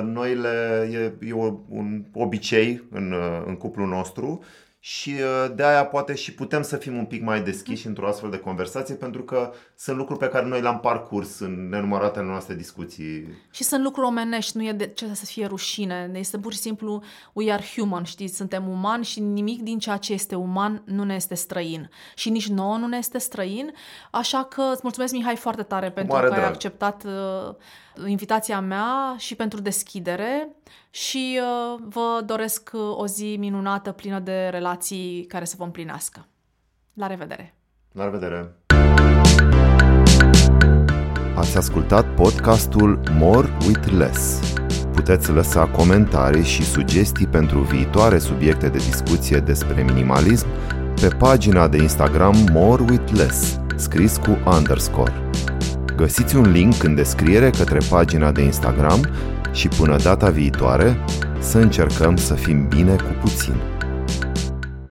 noi le, e, e un obicei în, în cuplul nostru și uh, de aia poate și putem să fim un pic mai deschiși într-o astfel de conversație pentru că sunt lucruri pe care noi le-am parcurs în nenumăratele noastre discuții. Și sunt lucruri omenești, nu e de ce să fie rușine, este pur și simplu we are human, știți, suntem umani și nimic din ceea ce este uman nu ne este străin. Și nici nouă nu ne este străin, așa că îți mulțumesc Mihai foarte tare pentru că drag. ai acceptat uh, invitația mea și pentru deschidere și uh, vă doresc uh, o zi minunată, plină de relații care să vă împlinească. La revedere! La revedere! Ați ascultat podcastul More with Less. Puteți lăsa comentarii și sugestii pentru viitoare subiecte de discuție despre minimalism pe pagina de Instagram More with Less, scris cu underscore. Găsiți un link în descriere către pagina de Instagram și până data viitoare să încercăm să fim bine cu puțin.